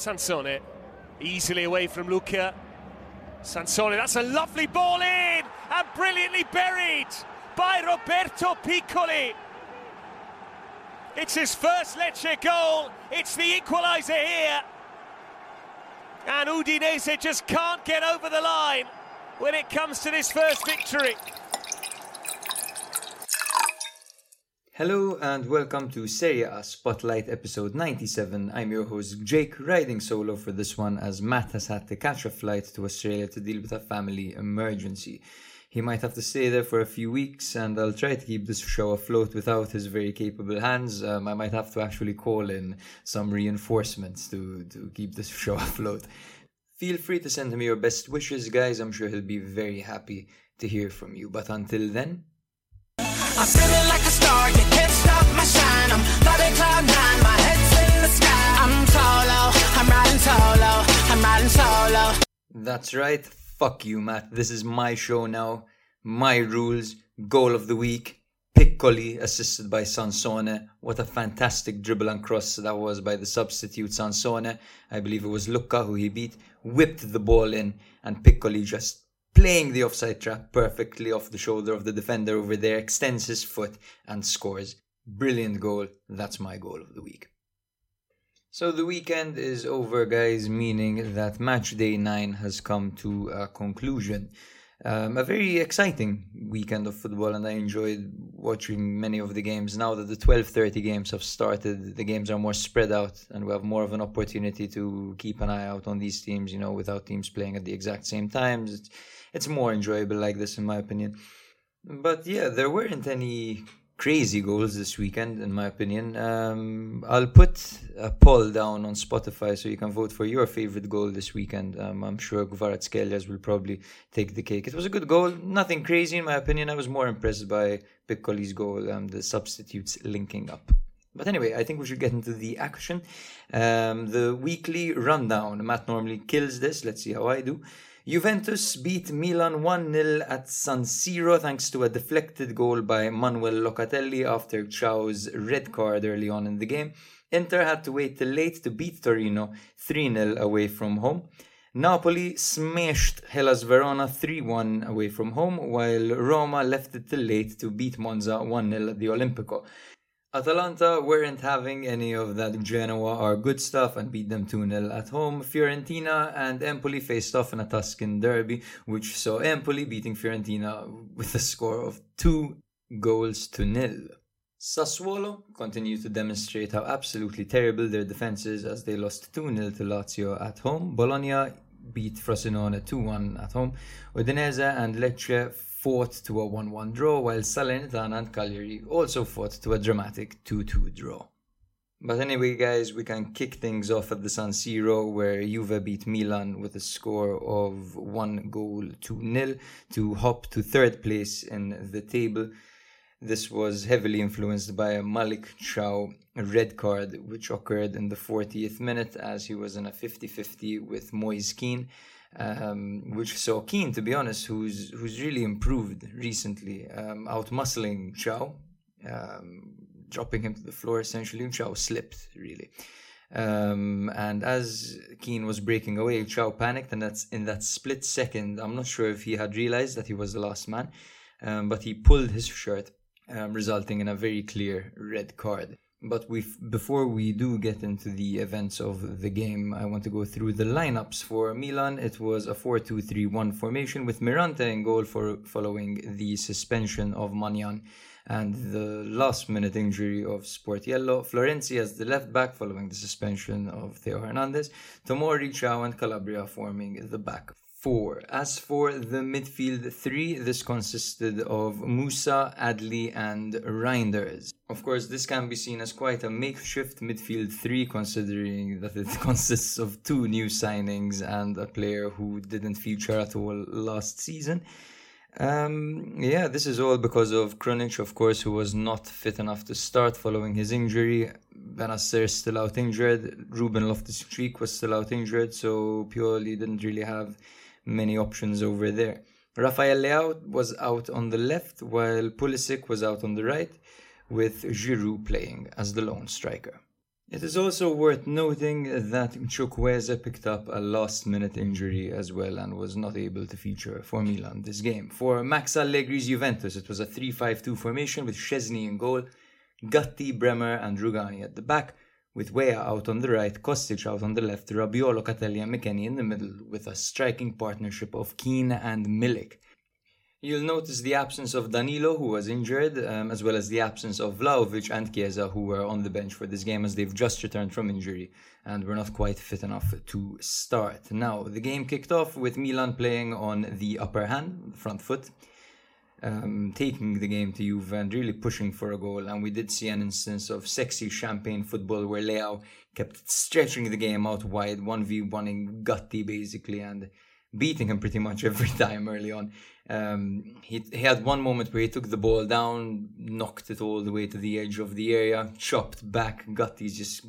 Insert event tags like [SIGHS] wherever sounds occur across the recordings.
Sansone easily away from Lucca. Sansone, that's a lovely ball in and brilliantly buried by Roberto Piccoli. It's his first Lecce goal. It's the equaliser here. And Udinese just can't get over the line when it comes to this first victory. Hello and welcome to Serie A Spotlight episode 97. I'm your host Jake, riding solo for this one as Matt has had to catch a flight to Australia to deal with a family emergency. He might have to stay there for a few weeks, and I'll try to keep this show afloat without his very capable hands. Um, I might have to actually call in some reinforcements to, to keep this show afloat. Feel free to send him your best wishes, guys. I'm sure he'll be very happy to hear from you. But until then, I'm like a star, you can't stop my shine. I'm cloud nine, my head's in the sky. I'm solo, oh, I'm riding solo, oh, I'm riding solo. Oh. That's right, fuck you, Matt. This is my show now. My rules. Goal of the week. Piccoli assisted by Sansone. What a fantastic dribble and cross that was by the substitute Sansone. I believe it was Lucca who he beat. Whipped the ball in and Piccoli just playing the offside trap perfectly off the shoulder of the defender over there, extends his foot and scores. Brilliant goal. That's my goal of the week. So the weekend is over, guys, meaning that match day 9 has come to a conclusion. Um, a very exciting weekend of football, and I enjoyed watching many of the games. Now that the 12:30 games have started, the games are more spread out, and we have more of an opportunity to keep an eye out on these teams. You know, without teams playing at the exact same times, it's, more enjoyable like this, in my opinion. But yeah, there weren't any crazy goals this weekend, in my opinion. Um, I'll put a poll down on Spotify so you can vote for your favorite goal this weekend. Um, I'm sure Kvaratskhelia will probably take the cake. It was a good goal, nothing crazy, in my opinion. I was more impressed by Piccoli's goal, and the substitutes linking up. But anyway, I think we should get into the action. Um, the weekly rundown. Matt normally kills this. Let's see how I do. Juventus beat Milan 1 0 at San Siro thanks to a deflected goal by Manuel Locatelli after Thiaw's red card early on in the game. Inter had to wait till late to beat Torino 3 0 away from home. Napoli smashed Hellas Verona 3 1 away from home, while Roma left it till late to beat Monza 1 0 at the Olimpico. Atalanta weren't having any of that Genoa or good stuff and beat them 2 0 at home. Fiorentina and Empoli faced off in a Tuscan derby, which saw Empoli beating Fiorentina with a score of 2 goals to nil. Sassuolo continued to demonstrate how absolutely terrible their defense is as they lost 2 0 to Lazio at home. Bologna beat Frosinone 2 1 at home. Udinese and Lecce fought to a 1 1 draw, while Salernitana and Cagliari also fought to a dramatic 2 2 draw. But anyway, guys, we can kick things off at the San Siro, where Juve beat Milan with a score of one goal to nil to hop to third place in the table. This was heavily influenced by a Malick Thiaw red card, which occurred in the 40th minute as he was in a 50 50 with Moise Kean um, which saw Kean, to be honest, who's who's really improved recently, um, out muscling Thiaw, um, dropping him to the floor essentially. Thiaw slipped really. Um, and as Kean was breaking away, Thiaw panicked, and that's in that split second. I'm not sure if he had realized that he was the last man, um, but he pulled his shirt, um, resulting in a very clear red card. But we before we do get into the events of the game, I want to go through the lineups for Milan. It was a 4-2-3-1 formation with Mirante in goal for following the suspension of Maignan and the last minute injury of Sportiello. Florenzi as the left back following the suspension of Theo Hernandez. Tomori, Thiaw and Calabria forming the back four. As for the midfield three, this consisted of Musah, Adli, and Reijnders. Of course, this can be seen as quite a makeshift midfield three, considering that it [LAUGHS] consists of two new signings and a player who didn't feature at all last season. Um, yeah, this is all because of Krunic, of course, who was not fit enough to start following his injury. Bennacer still out injured. Ruben Loftus-Cheek was still out injured, so Pioli didn't really have many options over there. Rafael Leao was out on the left, while Pulisic was out on the right, with Giroud playing as the lone striker. It is also worth noting that Chukwueze picked up a last minute injury as well and was not able to feature for Milan this game. For Max Allegri's Juventus, it was a 3 5 2 formation with Szczesny in goal, Gatti, Bremer, and Rugani at the back, with Weah out on the right, Kostic out on the left, Locatelli, and McKennie in the middle, with a striking partnership of Kean and Milik. You'll notice the absence of Danilo, who was injured, um, as well as the absence of Vlahovic and Chiesa, who were on the bench for this game as they've just returned from injury and were not quite fit enough to start. Now, the game kicked off with Milan playing on the upper hand, front foot, um, taking the game to Juve and really pushing for a goal. And we did see an instance of sexy champagne football where Leao kept stretching the game out wide, 1v1ing Gatti basically, and beating him pretty much [LAUGHS] every time early on. Um, he, he had one moment where he took the ball down, knocked it all the way to the edge of the area, chopped back. Gatti's just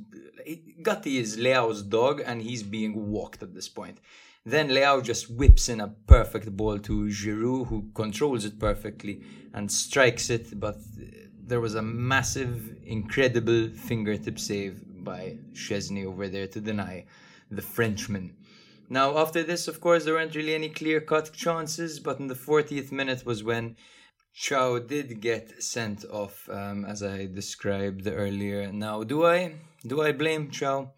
Gatti is Leao's dog, and he's being walked at this point. Then Leao just whips in a perfect ball to Giroud, who controls it perfectly and strikes it. But there was a massive, incredible fingertip save by Szczesny over there to deny the Frenchman. Now, after this, of course, there weren't really any clear cut chances, but in the 40th minute was when Thiaw did get sent off, um, as I described earlier. Now, do I do I blame Thiaw?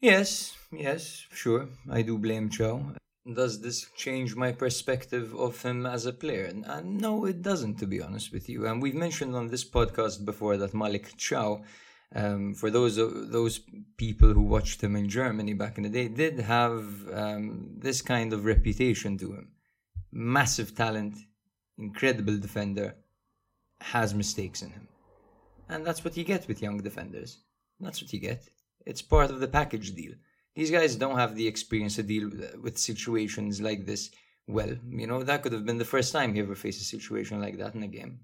Yes, yes, sure, I do blame Thiaw. Does this change my perspective of him as a player? And no, it doesn't, to be honest with you. And we've mentioned on this podcast before that Malick Thiaw um, for those those people who watched him in Germany back in the day, did have um, this kind of reputation to him. Massive talent, incredible defender, has mistakes in him, and that's what you get with young defenders. That's what you get. It's part of the package deal. These guys don't have the experience to deal with situations like this well. You know that could have been the first time he ever faced a situation like that in a game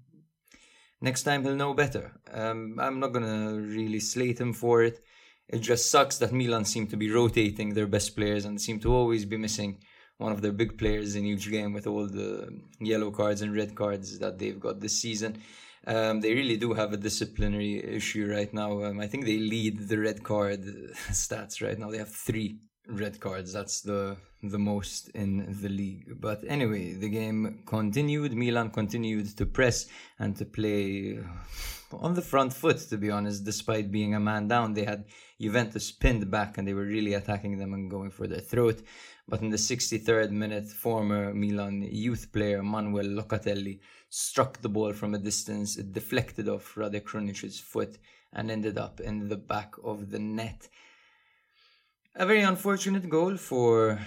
next time he'll know better. Um, I'm not gonna really slate him for it. It just sucks that Milan seem to be rotating their best players and seem to always be missing one of their big players in each game with all the yellow cards and red cards that they've got this season. Um, they really do have a disciplinary issue right now. Um, I think they lead the red card [LAUGHS] stats right now. They have three red cards. That's the the most in the league. But anyway, the game continued. Milan continued to press and to play [SIGHS] on the front foot, to be honest, despite being a man down. They had Juventus pinned back and they were really attacking them and going for their throat. But in the 63rd minute, former Milan youth player Manuel Locatelli struck the ball from a distance. It deflected off Radek Krunic's foot and ended up in the back of the net. A very unfortunate goal for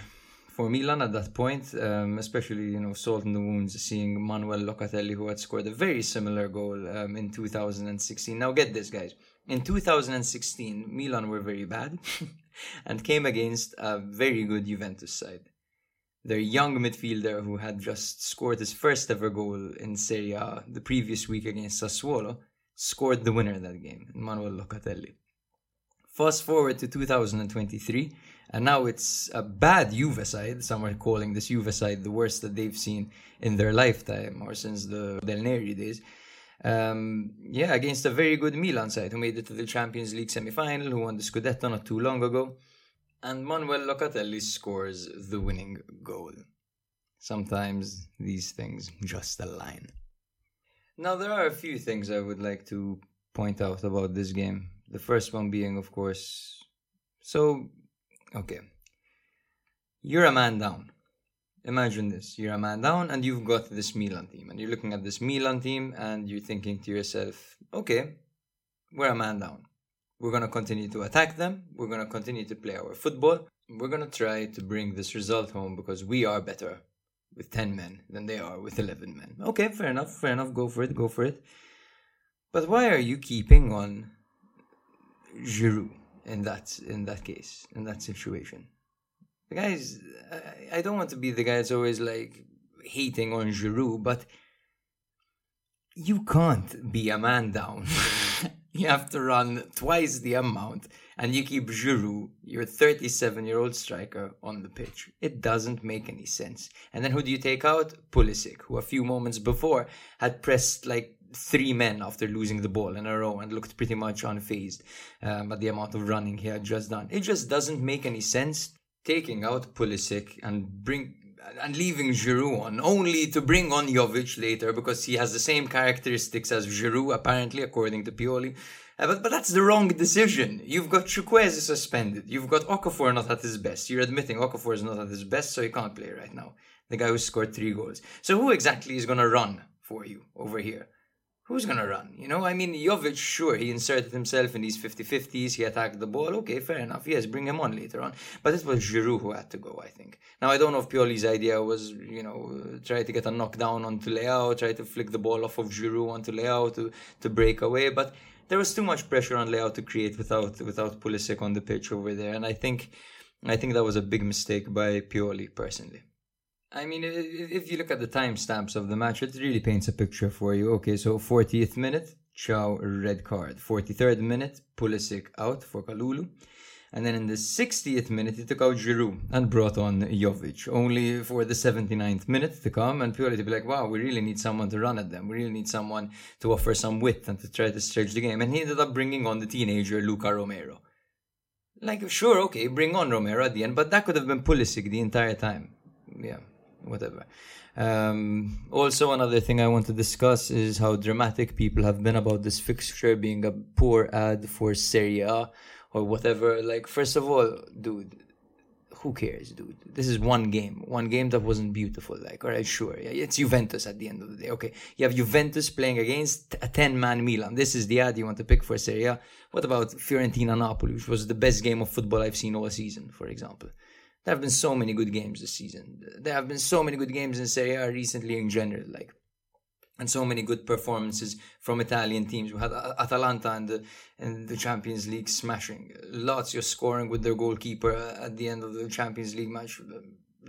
for Milan at that point, um, especially you know salt in the wounds, seeing Manuel Locatelli who had scored a very similar goal um, in 2016. Now get this, guys. In 2016, Milan were very bad [LAUGHS] and came against a very good Juventus side. Their young midfielder, who had just scored his first ever goal in Serie A the previous week against Sassuolo, scored the winner in that game, Manuel Locatelli. Fast forward to 2023, and now it's a bad Juve side. Some are calling this Juve side the worst that they've seen in their lifetime or since the Del Neri days. Um, yeah, against a very good Milan side who made it to the Champions League semi-final, who won the Scudetto not too long ago. And Manuel Locatelli scores the winning goal. Sometimes these things just align. Now, there are a few things I would like to point out about this game. The first one being, of course, so Okay. You're a man down. Imagine this. You're a man down and you've got this Milan team. And you're looking at this Milan team and you're thinking to yourself, okay, we're a man down. We're going to continue to attack them. We're going to continue to play our football. We're going to try to bring this result home because we are better with 10 men than they are with 11 men. Okay, fair enough. Fair enough. Go for it. Go for it. But why are you keeping on Giroud? in that in that case in that situation the guys I, I don't want to be the guy that's always like hating on Giroud but you can't be a man down [LAUGHS] you have to run twice the amount and you keep Giroud, your 37 year old striker, on the pitch. It doesn't make any sense. And then who do you take out? Pulisic, who a few moments before had pressed like three men after losing the ball in a row and looked pretty much unfazed um, at the amount of running he had just done. It just doesn't make any sense taking out Pulisic and bring and leaving Giroud on only to bring on Jovic later because he has the same characteristics as Giroud apparently according to Pioli. Uh, but, but that's the wrong decision. You've got Chukwueze suspended. You've got Okafor not at his best. You're admitting Okafor is not at his best, so he can't play right now. The guy who scored three goals. So who exactly is going to run for you over here? Who's gonna run? You know, I mean, Jovic, sure, he inserted himself in these 50-50s, he attacked the ball, okay, fair enough, yes, bring him on later on. But it was Giroud who had to go, I think. Now, I don't know if Pioli's idea was, you know, try to get a knockdown onto Leao, try to flick the ball off of Giroud onto Leao to, to break away, but there was too much pressure on Leao to create without without Pulisic on the pitch over there, and I think I think that was a big mistake by Pioli personally. I mean, if you look at the timestamps of the match, it really paints a picture for you. Okay, so 40th minute, Thiaw red card. 43rd minute, Pulisic out for Kalulu. And then in the 60th minute, he took out Giroud and brought on Jovic, only for the 79th minute to come and purely to be like, wow, we really need someone to run at them. We really need someone to offer some width and to try to stretch the game. And he ended up bringing on the teenager Luka Romero. Like, sure, okay, bring on Romero at the end, but that could have been Pulisic the entire time. Yeah whatever. Um, also, another thing I want to discuss is how dramatic people have been about this fixture being a poor ad for Serie A or whatever. Like, first of all, dude, who cares, dude? This is one game, one game that wasn't beautiful. Like, all right, sure, yeah, it's Juventus at the end of the day. Okay, you have Juventus playing against a ten-man Milan. This is the ad you want to pick for Serie A. What about Fiorentina Napoli, which was the best game of football I've seen all season, for example? There have been so many good games this season. There have been so many good games in Serie A recently in general, like, and so many good performances from Italian teams. We had Atalanta and the, and the Champions League smashing. Lazio scoring with their goalkeeper uh, at the end of the Champions League match, uh,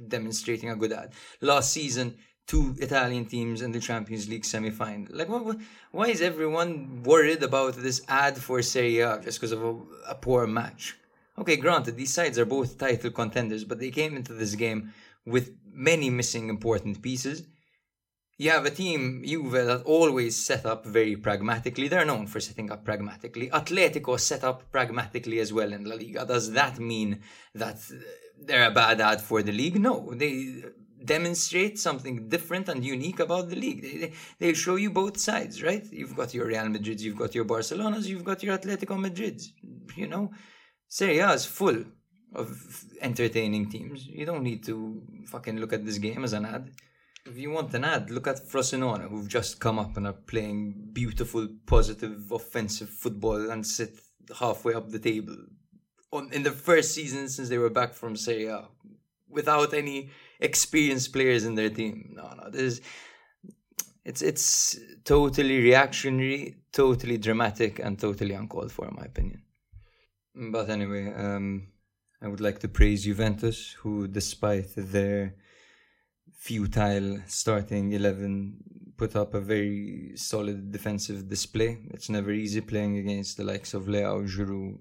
demonstrating a good ad. Last season, two Italian teams in the Champions League semi-final. Like, what, why is everyone worried about this ad for Serie A just because of a, a poor match? Okay, granted, these sides are both title contenders, but they came into this game with many missing important pieces. You have a team, Juve, that always set up very pragmatically. They're known for setting up pragmatically. Atletico set up pragmatically as well in La Liga. Does that mean that they're a bad ad for the league? No. They demonstrate something different and unique about the league. They, they, show you both sides, right? You've got your Real Madrids, you've got your Barcelonas, you've got your Atletico Madrids. You know, Serie A is full of entertaining teams. You don't need to fucking look at this game as an ad. If you want an ad, look at Frosinone, who've just come up and are playing beautiful, positive, offensive football and sit halfway up the table on in the first season since they were back from Serie A, without any experienced players in their team. No, no, this is it's it's totally reactionary, totally dramatic, and totally uncalled for, in my opinion. But anyway, um, I would like to praise Juventus, who, despite their futile starting 11, put up a very solid defensive display. It's never easy playing against the likes of Leao, Giroud,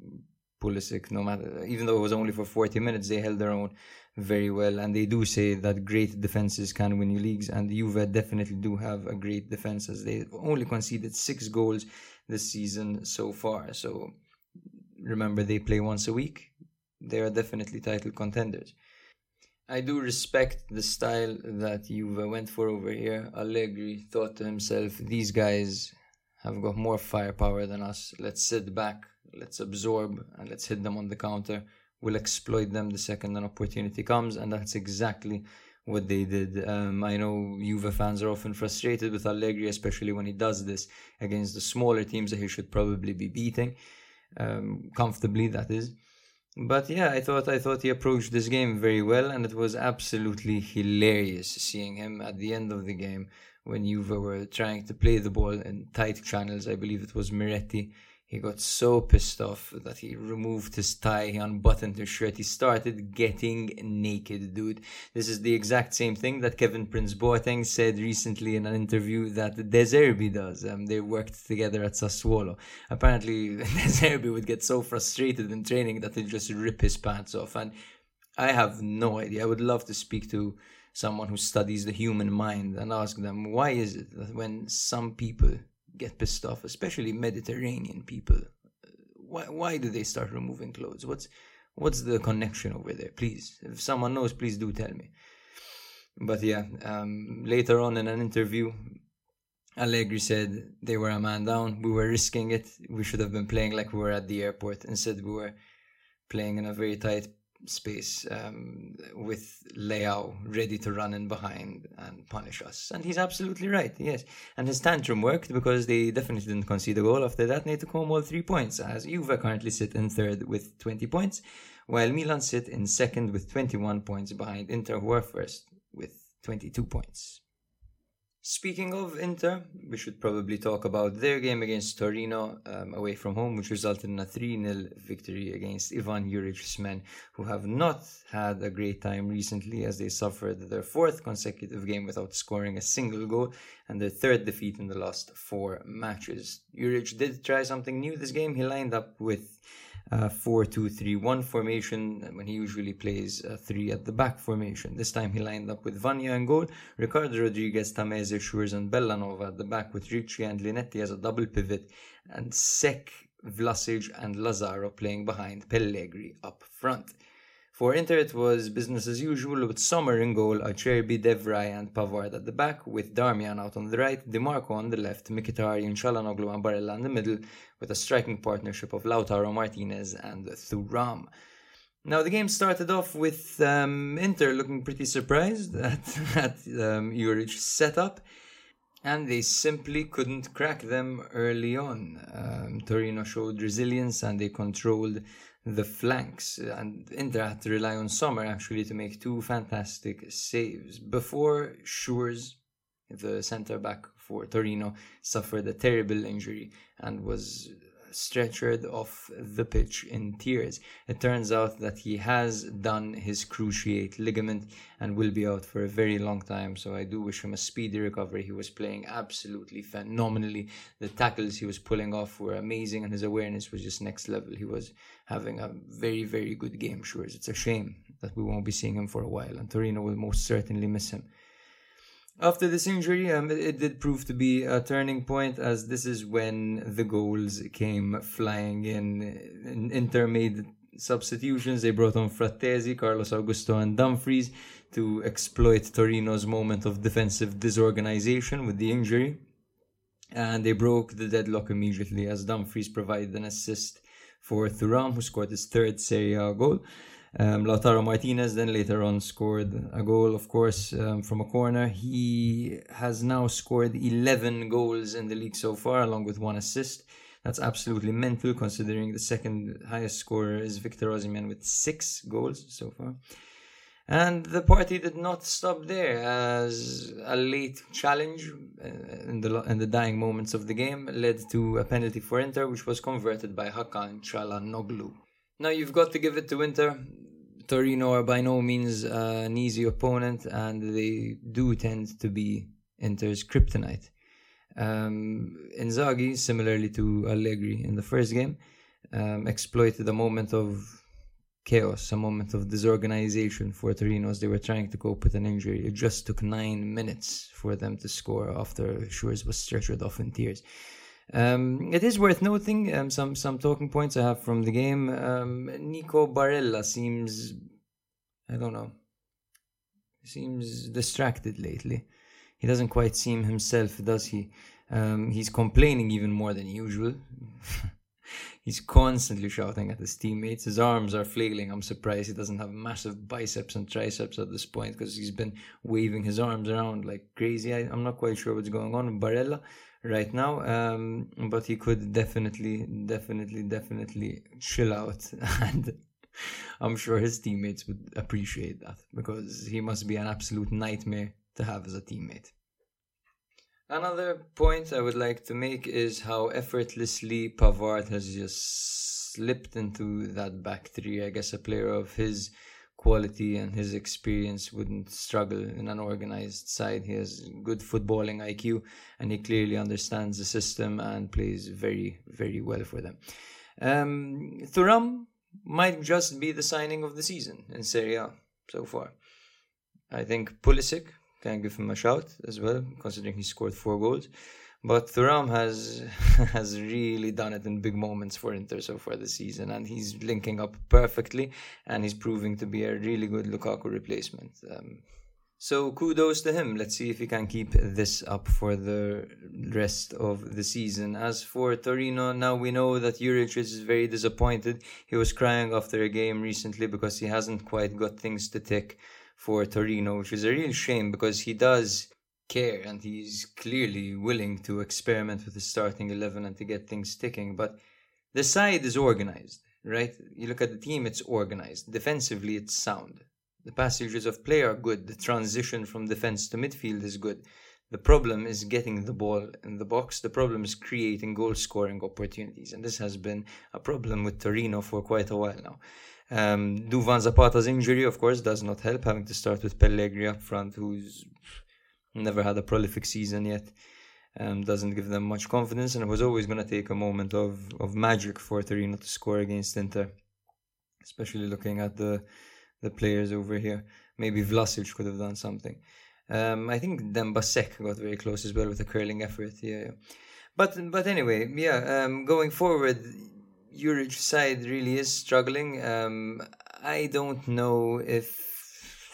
Pulisic, no matter, even though it was only for 40 minutes, they held their own very well. And they do say that great defenses can win you leagues, and Juve definitely do have a great defense as they only conceded six goals this season so far. So remember they play once a week. They are definitely title contenders. I do respect the style that Juve went for over here. Allegri thought to himself, these guys have got more firepower than us. Let's sit back, let's absorb, and let's hit them on the counter. We'll exploit them the second an opportunity comes, and that's exactly what they did. Um, I know Juve fans are often frustrated with Allegri, especially when he does this against the smaller teams that he should probably be beating um, comfortably. That is. But yeah, I thought I thought he approached this game very well, and it was absolutely hilarious seeing him at the end of the game when Juve were trying to play the ball in tight channels. I believe it was Miretti he got so pissed off that he removed his tie, he unbuttoned his shirt, he started getting naked, dude. This is the exact same thing that Kevin Prince Boateng said recently in an interview that De Zerbi does. Um, they worked together at Sassuolo. Apparently, [LAUGHS] De Zerbi would get so frustrated in training that he'd just rip his pants off. And I have no idea. I would love to speak to someone who studies the human mind and ask them why is it that when some people get pissed off, especially Mediterranean people. Why why do they start removing clothes? What's what's the connection over there? Please, if someone knows, please do tell me. But yeah, um, later on in an interview, Allegri said they were a man down. We were risking it. We should have been playing like we were at the airport. Instead, we were playing in a very tight space um, with Leao ready to run in behind and punish us. And he's absolutely right, yes. And his tantrum worked because they definitely didn't concede a goal after that. They took home all three points, as Juve currently sit in third with 20 points, while Milan sit in second with 21 points behind Inter, who are first with 22 points. Speaking of Inter, we should probably talk about their game against Torino um, away from home, which resulted in a 3 0 victory against Ivan Juric's men, who have not had a great time recently as they suffered their fourth consecutive game without scoring a single goal and their third defeat in the last four matches. Juric did try something new this game. He lined up with uh, 4 2 3 1 formation when he usually plays a 3 at the back formation. This time he lined up with Vanja and goal, Ricardo Rodriguez, Tameze, Schuurs, and Bellanova at the back with Ricci and Linetty as a double pivot, and Seck, Vlasic, and Lazaro playing behind Pellegrini up front. For Inter, it was business as usual with Sommer in goal, Acerbi, de Vrij, and Pavard at the back, with Darmian out on the right, Dimarco on the left, Mkhitaryan, Calhanoglu, and Barella in the middle, with a striking partnership of Lautaro Martinez and Thuram. Now, the game started off with um, Inter looking pretty surprised [LAUGHS] at, at um, Juric's setup, and they simply couldn't crack them early on. Um, Torino showed resilience and they controlled the flanks, and Inter had to rely on Sommer actually to make two fantastic saves. Before Schuurs, the centre back for Torino, suffered a terrible injury and was stretchered off the pitch in tears. It turns out that he has done his cruciate ligament and will be out for a very long time. So I do wish him a speedy recovery. He was playing absolutely phenomenally. The tackles he was pulling off were amazing, and his awareness was just next level. He was having a very, very good game, sure. It's a shame that we won't be seeing him for a while, and Torino will most certainly miss him. After this injury, um, it, it, did prove to be a turning point as this is when the goals came flying in. Inter made substitutions. They brought on Frattesi, Carlos Augusto, and Dumfries to exploit Torino's moment of defensive disorganization with the injury. And they broke the deadlock immediately as Dumfries provided an assist for Thuram, who scored his third Serie A goal. Um, Lautaro Martinez then later on scored a goal, of course, um, from a corner. He has now scored 11 goals in the league so far, along with one assist. That's absolutely mental, considering the second highest scorer is Victor Osimhen with six goals so far. And the party did not stop there, as a late challenge uh, in the in the dying moments of the game led to a penalty for Inter, which was converted by Hakan Calhanoglu. Now you've got to give it to Inter. Torino are by no means uh, an easy opponent, and they do tend to be Inter's kryptonite. Um, Inzaghi, similarly to Allegri in the first game, um, exploited a moment of chaos, a moment of disorganization for Torino as they were trying to cope with an injury. It just took nine minutes for them to score after Schuurs was stretchered off in tears. Um, it is worth noting um, some some talking points I have from the game. Um, Nico Barella seems, I don't know, seems distracted lately. He doesn't quite seem himself, does he? Um, he's complaining even more than usual. [LAUGHS] he's constantly shouting at his teammates. His arms are flailing. I'm surprised he doesn't have massive biceps and triceps at this point because he's been waving his arms around like crazy. I, am not quite sure what's going on with Barella right now um, but he could definitely definitely definitely chill out. [LAUGHS] And i'm sure his teammates would appreciate that because he must be an absolute nightmare to have as a teammate. Another point i would like to make is how effortlessly pavard has just slipped into that back three. I guess a player of his quality and his experience wouldn't struggle in an organized side. He has good footballing IQ and he clearly understands the system and plays very, very well for them. Um, Thuram might just be the signing of the season in Serie A so far. I think Pulisic can give him a shout as well, considering he scored four goals. But Thuram has [LAUGHS] has really done it in big moments for Inter so far this season, and he's linking up perfectly, and he's proving to be a really good Lukaku replacement. Um, so kudos to him. Let's see if he can keep this up for the rest of the season. As for Torino, now we know that Juric is very disappointed. He was crying after a game recently because he hasn't quite got things to tick for Torino, which is a real shame because he does care and he's clearly willing to experiment with the starting 11 and to get things ticking. But the side is organized, right? You look at the team, it's organized. Defensively, it's sound. The passages of play are good. The transition from defense to midfield is good. The problem is getting the ball in the box. The problem is creating goal scoring opportunities. And this has been a problem with Torino for quite a while now. Um, Duvan Zapata's injury, of course, does not help, having to start with Pellegrini up front, who's never had a prolific season yet. Um, doesn't give them much confidence, and it was always going to take a moment of, of magic for Torino to score against Inter, especially looking at the the players over here. Maybe Vlasic could have done something. Um, I think Demba Seck got very close as well with a curling effort. Yeah, yeah. but but anyway, yeah. Um, going forward, Juric side really is struggling. Um, I don't know if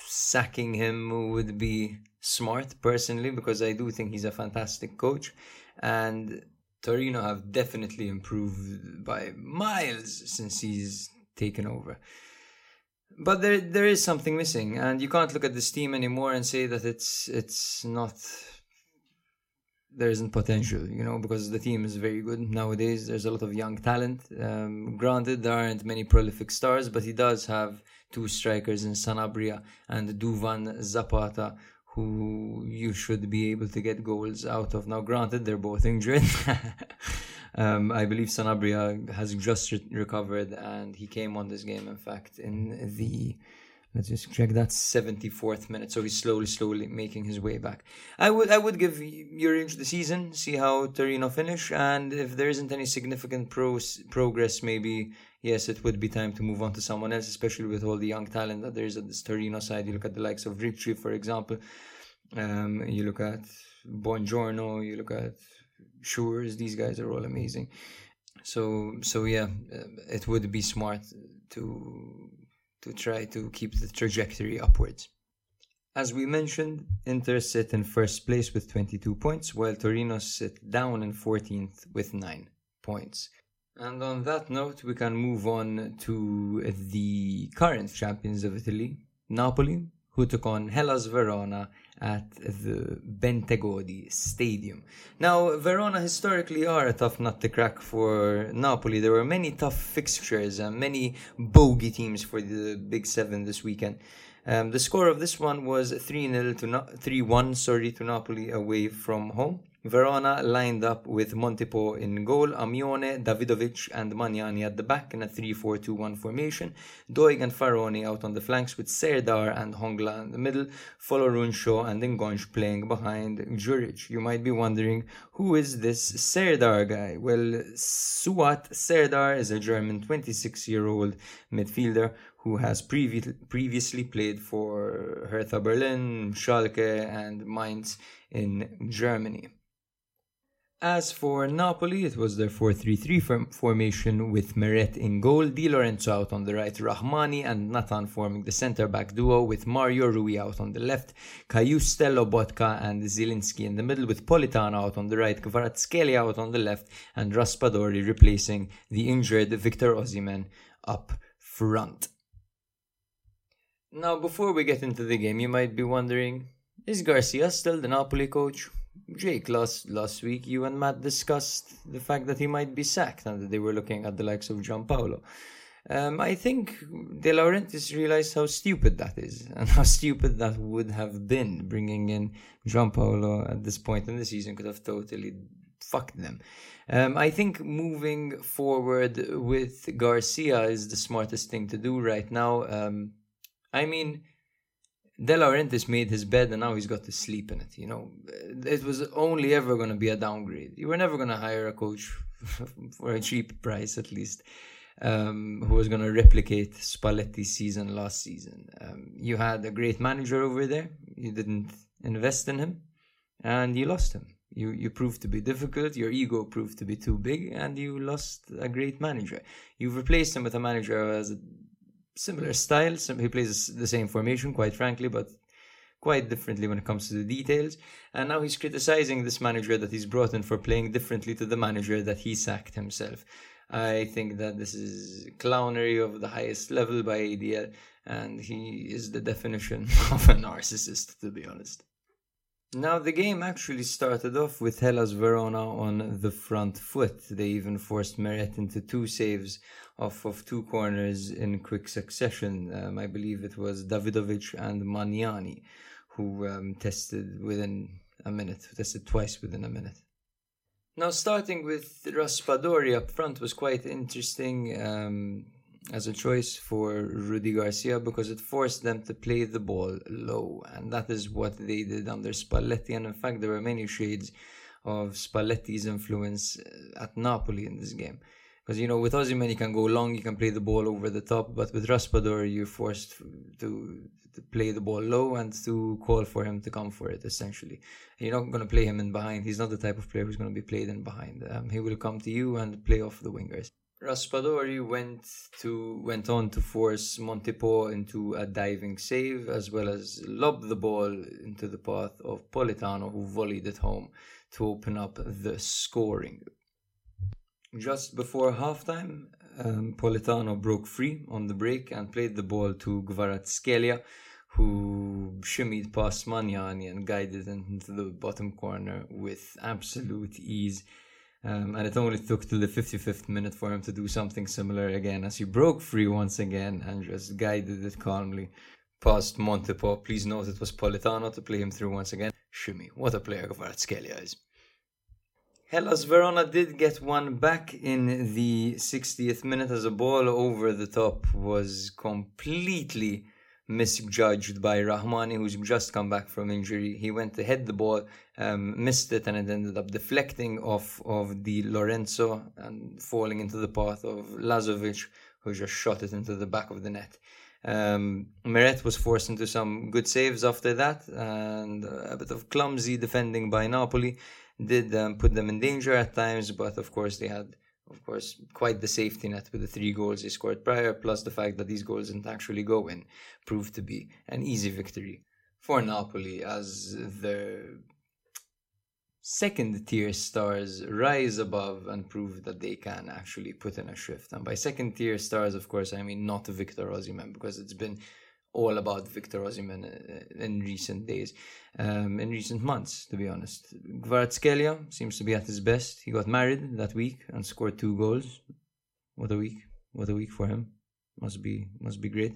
sacking him would be smart personally because I do think he's a fantastic coach, and Torino have definitely improved by miles since he's taken over. But there there is something missing, and you can't look at this team anymore and say that it's it's not there isn't potential, you know, because the team is very good nowadays. There's a lot of young talent. Um, granted, there aren't many prolific stars, but he does have two strikers in Sanabria and Duvan Zapata, who you should be able to get goals out of. Now, granted, they're both injured. [LAUGHS] um, I believe Sanabria has just re- recovered and he came on this game, in fact, in the Let's just check that 74th minute. So he's slowly, slowly making his way back. I would I would give Juric the season, see how Torino finish, and if there isn't any significant pros, progress, maybe yes, it would be time to move on to someone else, especially with all the young talent that there is at the Torino side. You look at the likes of Ricci, for example. Um, you look at Buongiorno. You look at Schuurs. These guys are all amazing. So so yeah, it would be smart to to try to keep the trajectory upwards. As we mentioned, Inter sit in first place with 22 points, while Torino sit down in 14th with 9 points. And on that note, we can move on to the current champions of Italy, Napoli, who took on Hellas Verona at the Bentegodi Stadium. Now, Verona historically are a tough nut to crack for Napoli. There were many tough fixtures and many bogey teams for the Big Seven this weekend. Um, the score of this one was 3 0 to 3 1 sorry, to Napoli away from home. Verona lined up with Montipò in goal, Amione, Davidovic, and Magnani at the back in a 3 4 2 1 formation. Doig and Faraoni out on the flanks with Serdar and Hongla in the middle, Folorunsho and Ngonge playing behind Juric. You might be wondering, who is this Serdar guy? Well, Suat Serdar is a German 26 year old midfielder who has previ- previously played for Hertha Berlin, Schalke, and Mainz in Germany. As for Napoli, it was their 4 3 3 formation with Meret in goal, Di Lorenzo out on the right, Rahmani and Nathan forming the centre back duo, with Mario Rui out on the left, Cajuste, Botka and Zielinski in the middle, with Politano out on the right, Kvaratskhelia out on the left, and Raspadori replacing the injured Victor Osimhen up front. Now, before we get into the game, you might be wondering is Garcia still the Napoli coach? Jake, last last week you and Matt discussed the fact that he might be sacked and that they were looking at the likes of Giampaolo. Um, I think De Laurentiis realized how stupid that is and [LAUGHS] how stupid that would have been. Bringing in Giampaolo at this point in the season could have totally fucked them. Um, I think moving forward with Garcia is the smartest thing to do right now. Um, I mean, De Laurentiis made his bed and now he's got to sleep in it. You know, it was only ever going to be a downgrade. You were never going to hire a coach [LAUGHS] for a cheap price, at least, um, who was going to replicate Spalletti's season last season. Um, you had a great manager over there. You didn't invest in him, and you lost him. You you proved to be difficult. Your ego proved to be too big, and you lost a great manager. You've replaced him with a manager who has a similar style. He plays the same formation, quite frankly, but quite differently when it comes to the details. And now he's criticizing this manager that he's brought in for playing differently to the manager that he sacked himself. I think that this is clownery of the highest level by ADL, and he is the definition [LAUGHS] of a narcissist, to be honest. Now, the game actually started off with Hellas Verona on the front foot. They even forced Meret into two saves off of two corners in quick succession. Um, I believe it was Davidovic and Magnani who um, tested within a minute, tested twice within a minute. Now, starting with Raspadori up front was quite interesting um, as a choice for Rudi Garcia because it forced them to play the ball low, and that is what they did under Spalletti. And in fact, there were many shades of Spalletti's influence uh, at Napoli in this game. Because you know, with Osimhen, you can go long, you can play the ball over the top, but with Raspadori, you're forced to to play the ball low and to call for him to come for it, essentially. You're not going to play him in behind. He's not the type of player who's going to be played in behind. Um, he will come to you and play off the wingers. Raspadori went to went on to force Montipò into a diving save as well as lob the ball into the path of Politano who volleyed it home to open up the scoring. Just before halftime, um, Politano broke free on the break and played the ball to Kvaratskhelia who shimmied past Magnani and guided it into the bottom corner with absolute ease. Um, and it only took till the 55th minute for him to do something similar again as he broke free once again and just guided it calmly past Montipò. Please note it was Politano to play him through once again. Shumi, what a player Kvaratskhelia is. Hellas Verona did get one back in the 60th minute as a ball over the top was completely misjudged by Rahmani, who's just come back from injury. He went to head the ball, um, missed it, and it ended up deflecting off of Di Lorenzo and falling into the path of Lazovic, who just shot it into the back of the net. Um, Meret was forced into some good saves after that, and a bit of clumsy defending by Napoli did um, put them in danger at times, but of course they had of course, quite the safety net with the three goals he scored prior, plus the fact that these goals didn't actually go in, proved to be an easy victory for Napoli as the second tier stars rise above and prove that they can actually put in a shift. And by second tier stars, of course, I mean not Victor Osimhen, because it's been all about Victor Osimhen uh, in recent days, um, in recent months, to be honest. Kvaratskhelia seems to be at his best. He got married that week and scored two goals. What a week! What a week for him. Must be must be great.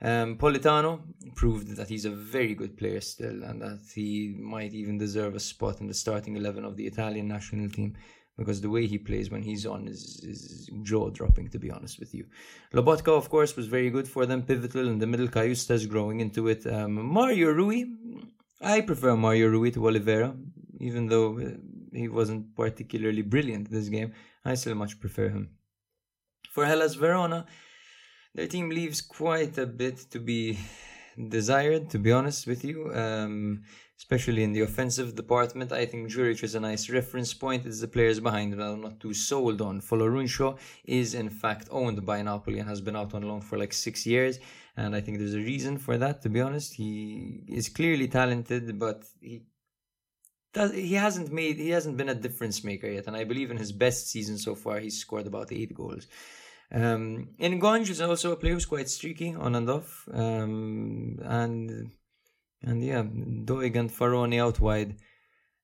Um, Politano proved that he's a very good player still, and that he might even deserve a spot in the starting eleven of the Italian national team because the way he plays when he's on is, is jaw dropping, to be honest with you. Lobotka, of course, was very good for them, pivotal in the middle. Cajuste's growing into it. Um, Mario Rui, I prefer Mario Rui to Oliveira, even though uh, he wasn't particularly brilliant this game. I still much prefer him. For Hellas Verona, their team leaves quite a bit to be [SIGHS] desired, to be honest with you. Um, especially in the offensive department. I think Juric is a nice reference point. It's the players behind that I'm not too sold on. Folorunsho is in fact owned by Napoli and has been out on loan for like six years. And I think there's a reason for that, to be honest. He is clearly talented, but he does, he hasn't made he hasn't been a difference maker yet. And I believe in his best season so far, he's scored about eight goals. Um, Ngonge is also a player who's quite streaky on and off. Um, and and yeah, Doig and Faraoni out wide.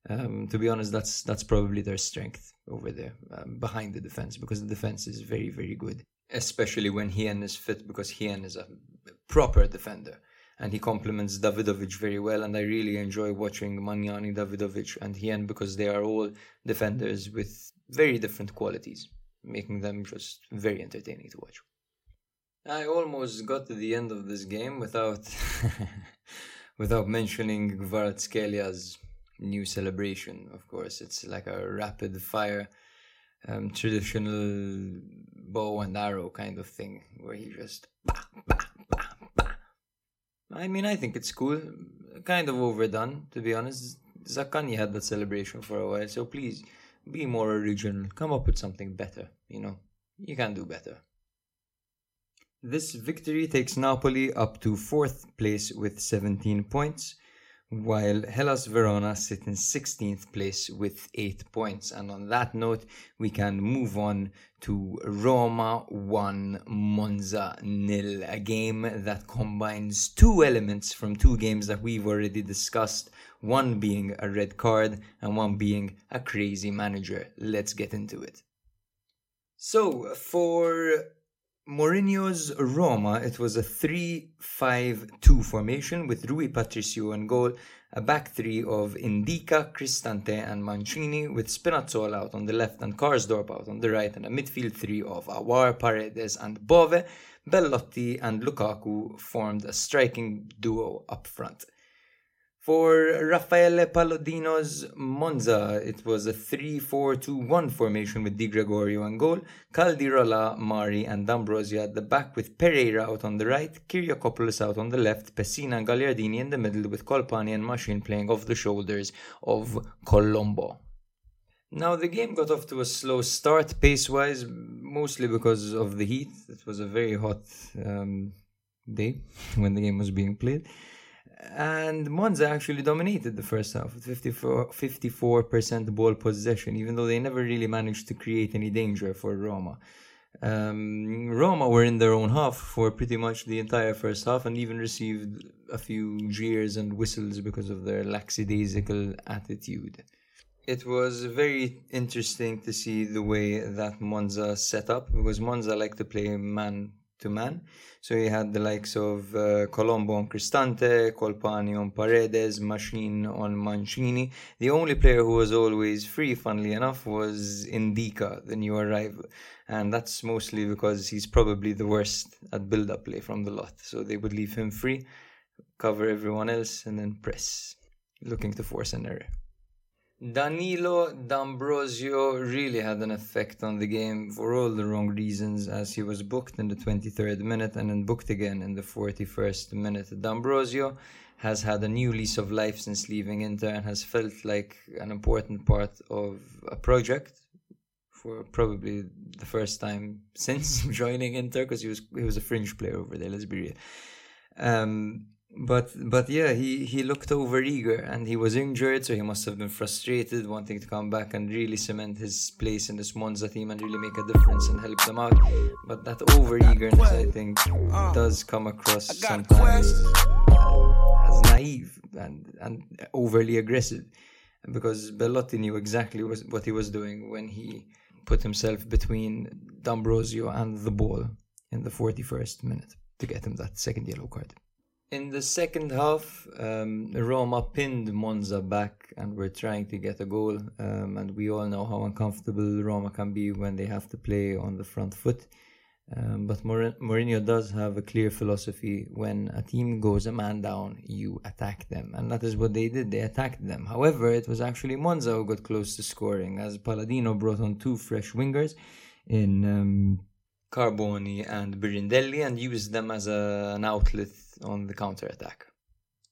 Um, to be honest, that's that's probably their strength over there um, behind the defense because the defense is very very good, especially when Hien is fit because Hien is a proper defender and he complements Davidovic very well. And I really enjoy watching Magnani, Davidovic, and Hien because they are all defenders with very different qualities, making them just very entertaining to watch. I almost got to the end of this game without [LAUGHS] without mentioning Kvaratskhelia's new celebration, of course. It's like a rapid fire, um, traditional bow and arrow kind of thing, where he just. Bah, bah, bah, I mean, I think it's cool. Kind of overdone, to be honest. Zaccagni had that celebration for a while, so please be more original. Come up with something better, you know. You can do better. This victory takes Napoli up to fourth place with 17 points while Hellas Verona sit in 16th place with 8 points. And on that note, we can move on to Roma 1 Monza nil, a game that combines two elements from two games that we've already discussed, one being a red card and one being a crazy manager. Let's get into it. So, for Mourinho's Roma, it was a 3 5 2 formation with Rui Patricio in goal, a back three of N'Dicka, Cristante, and Mancini, with Spinazzola out on the left and Karsdorp out on the right, and a midfield three of Aouar, Paredes, and Bove. Belotti and Lukaku formed a striking duo up front. For Raffaele Palladino's Monza, it was a 3-4-2-1 formation with Di Gregorio and goal, Caldirola, Mari and D'Ambrosio at the back with Pereira out on the right, Kyriakopoulos out on the left, Pessina and Gagliardini in the middle with Colpani and Machin playing off the shoulders of Colombo. Now the game got off to a slow start pace-wise, mostly because of the heat. It was a very hot um, day when the game was being played and Monza actually dominated the first half with 54, 54% ball possession, even though they never really managed to create any danger for Roma. Um, Roma were in their own half for pretty much the entire first half and even received a few jeers and whistles because of their lackadaisical attitude. It was very interesting to see the way that Monza set up because Monza like to play man to man. So he had the likes of uh, Colombo on Cristante, Colpani on Paredes, Machin on Mancini. The only player who was always free, funnily enough, was N'Dicka, the new arrival. And that's mostly because he's probably the worst at build up play from the lot. So they would leave him free, cover everyone else, and then press, looking to force an error. Danilo D'Ambrosio really had an effect on the game for all the wrong reasons as he was booked in the 23rd minute and then booked again in the 41st minute. D'Ambrosio has had a new lease of life since leaving Inter and has felt like an important part of a project for probably the first time [LAUGHS] since [LAUGHS] joining Inter because he was he was a fringe player over there, let's be real. Um, but but yeah, he he looked over eager and he was injured, so he must have been frustrated, wanting to come back and really cement his place in this Monza team and really make a difference and help them out. But that over eagerness, I think, does come across sometimes as naive and and overly aggressive, because Belotti knew exactly what he was doing when he put himself between D'Ambrosio and the ball in the 41st minute to get him that second yellow card. In the second half, um, Roma pinned Monza back and were trying to get a goal. Um, and we all know how uncomfortable Roma can be when they have to play on the front foot. Um, but Mourinho does have a clear philosophy when a team goes a man down, you attack them. And that is what they did. They attacked them. However, it was actually Monza who got close to scoring as Palladino brought on two fresh wingers in um, Carboni and Birindelli and used them as a, an outlet on the counter attack.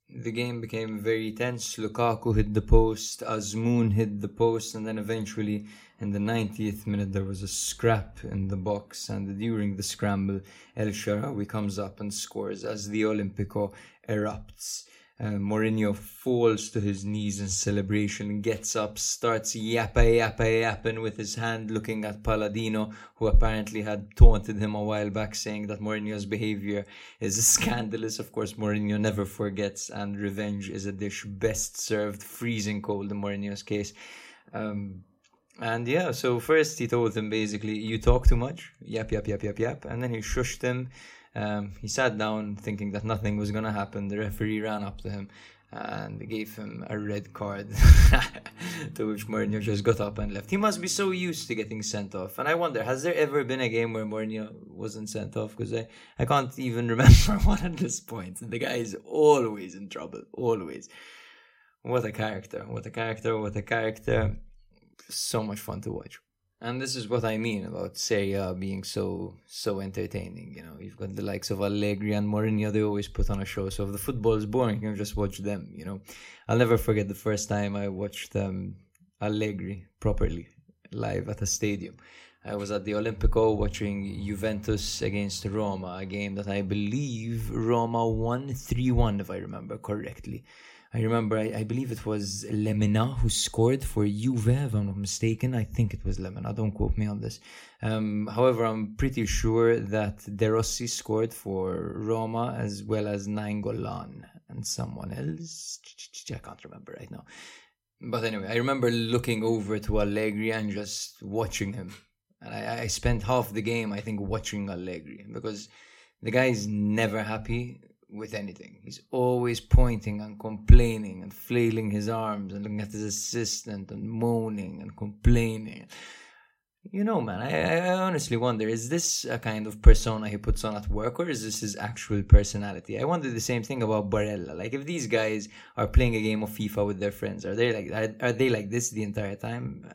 The game became very tense. Lukaku hit the post, Azmoun hit the post, and then eventually in the 90th minute there was a scrap in the box. And during the scramble, El Shaarawy comes up and scores as the Olimpico erupts. Uh, Mourinho falls to his knees in celebration, gets up, starts yappa yappa yapping with his hand, looking at Palladino, who apparently had taunted him a while back, saying that Mourinho's behavior is [LAUGHS] scandalous. Of course, Mourinho never forgets, and revenge is a dish best served freezing cold in Mourinho's case. Um, and yeah, so first he told him basically, you talk too much, yap, yap, yap, yap, yap. And then he shushed him um, he sat down thinking that nothing was going to happen. The referee ran up to him and gave him a red card, [LAUGHS] to which Mourinho just got up and left. He must be so used to getting sent off. And I wonder, has there ever been a game where Mourinho wasn't sent off? Because I, I can't even [LAUGHS] remember one at this point. The guy is always in trouble, always. What a character, what a character, what a character. So much fun to watch. And this is what I mean about Serie A being so so entertaining. You know, you've got the likes of Allegri and Mourinho; they always put on a show. So if the football is boring, you can just watch them. You know, I'll never forget the first time I watched um, Allegri properly live at a stadium. I was at the Olimpico watching Juventus against Roma, a game that I believe Roma won 3 1, if I remember correctly. I remember, I, I, believe it was Lemina who scored for Juve, if I'm not mistaken. I think it was Lemina, don't quote me on this. Um, however, I'm pretty sure that De Rossi scored for Roma as well as Nainggolan and someone else. I can't remember right now. But anyway, I remember looking over to Allegri and just watching him. And I, I spent half the game, I think, watching Allegri because the guy is never happy with anything. He's always pointing and complaining and flailing his arms and looking at his assistant and moaning and complaining. You know, man, I, I honestly wonder is this a kind of persona he puts on at work or is this his actual personality? I wonder the same thing about Barella. Like, if these guys are playing a game of FIFA with their friends, are they like are, are they like this the entire time?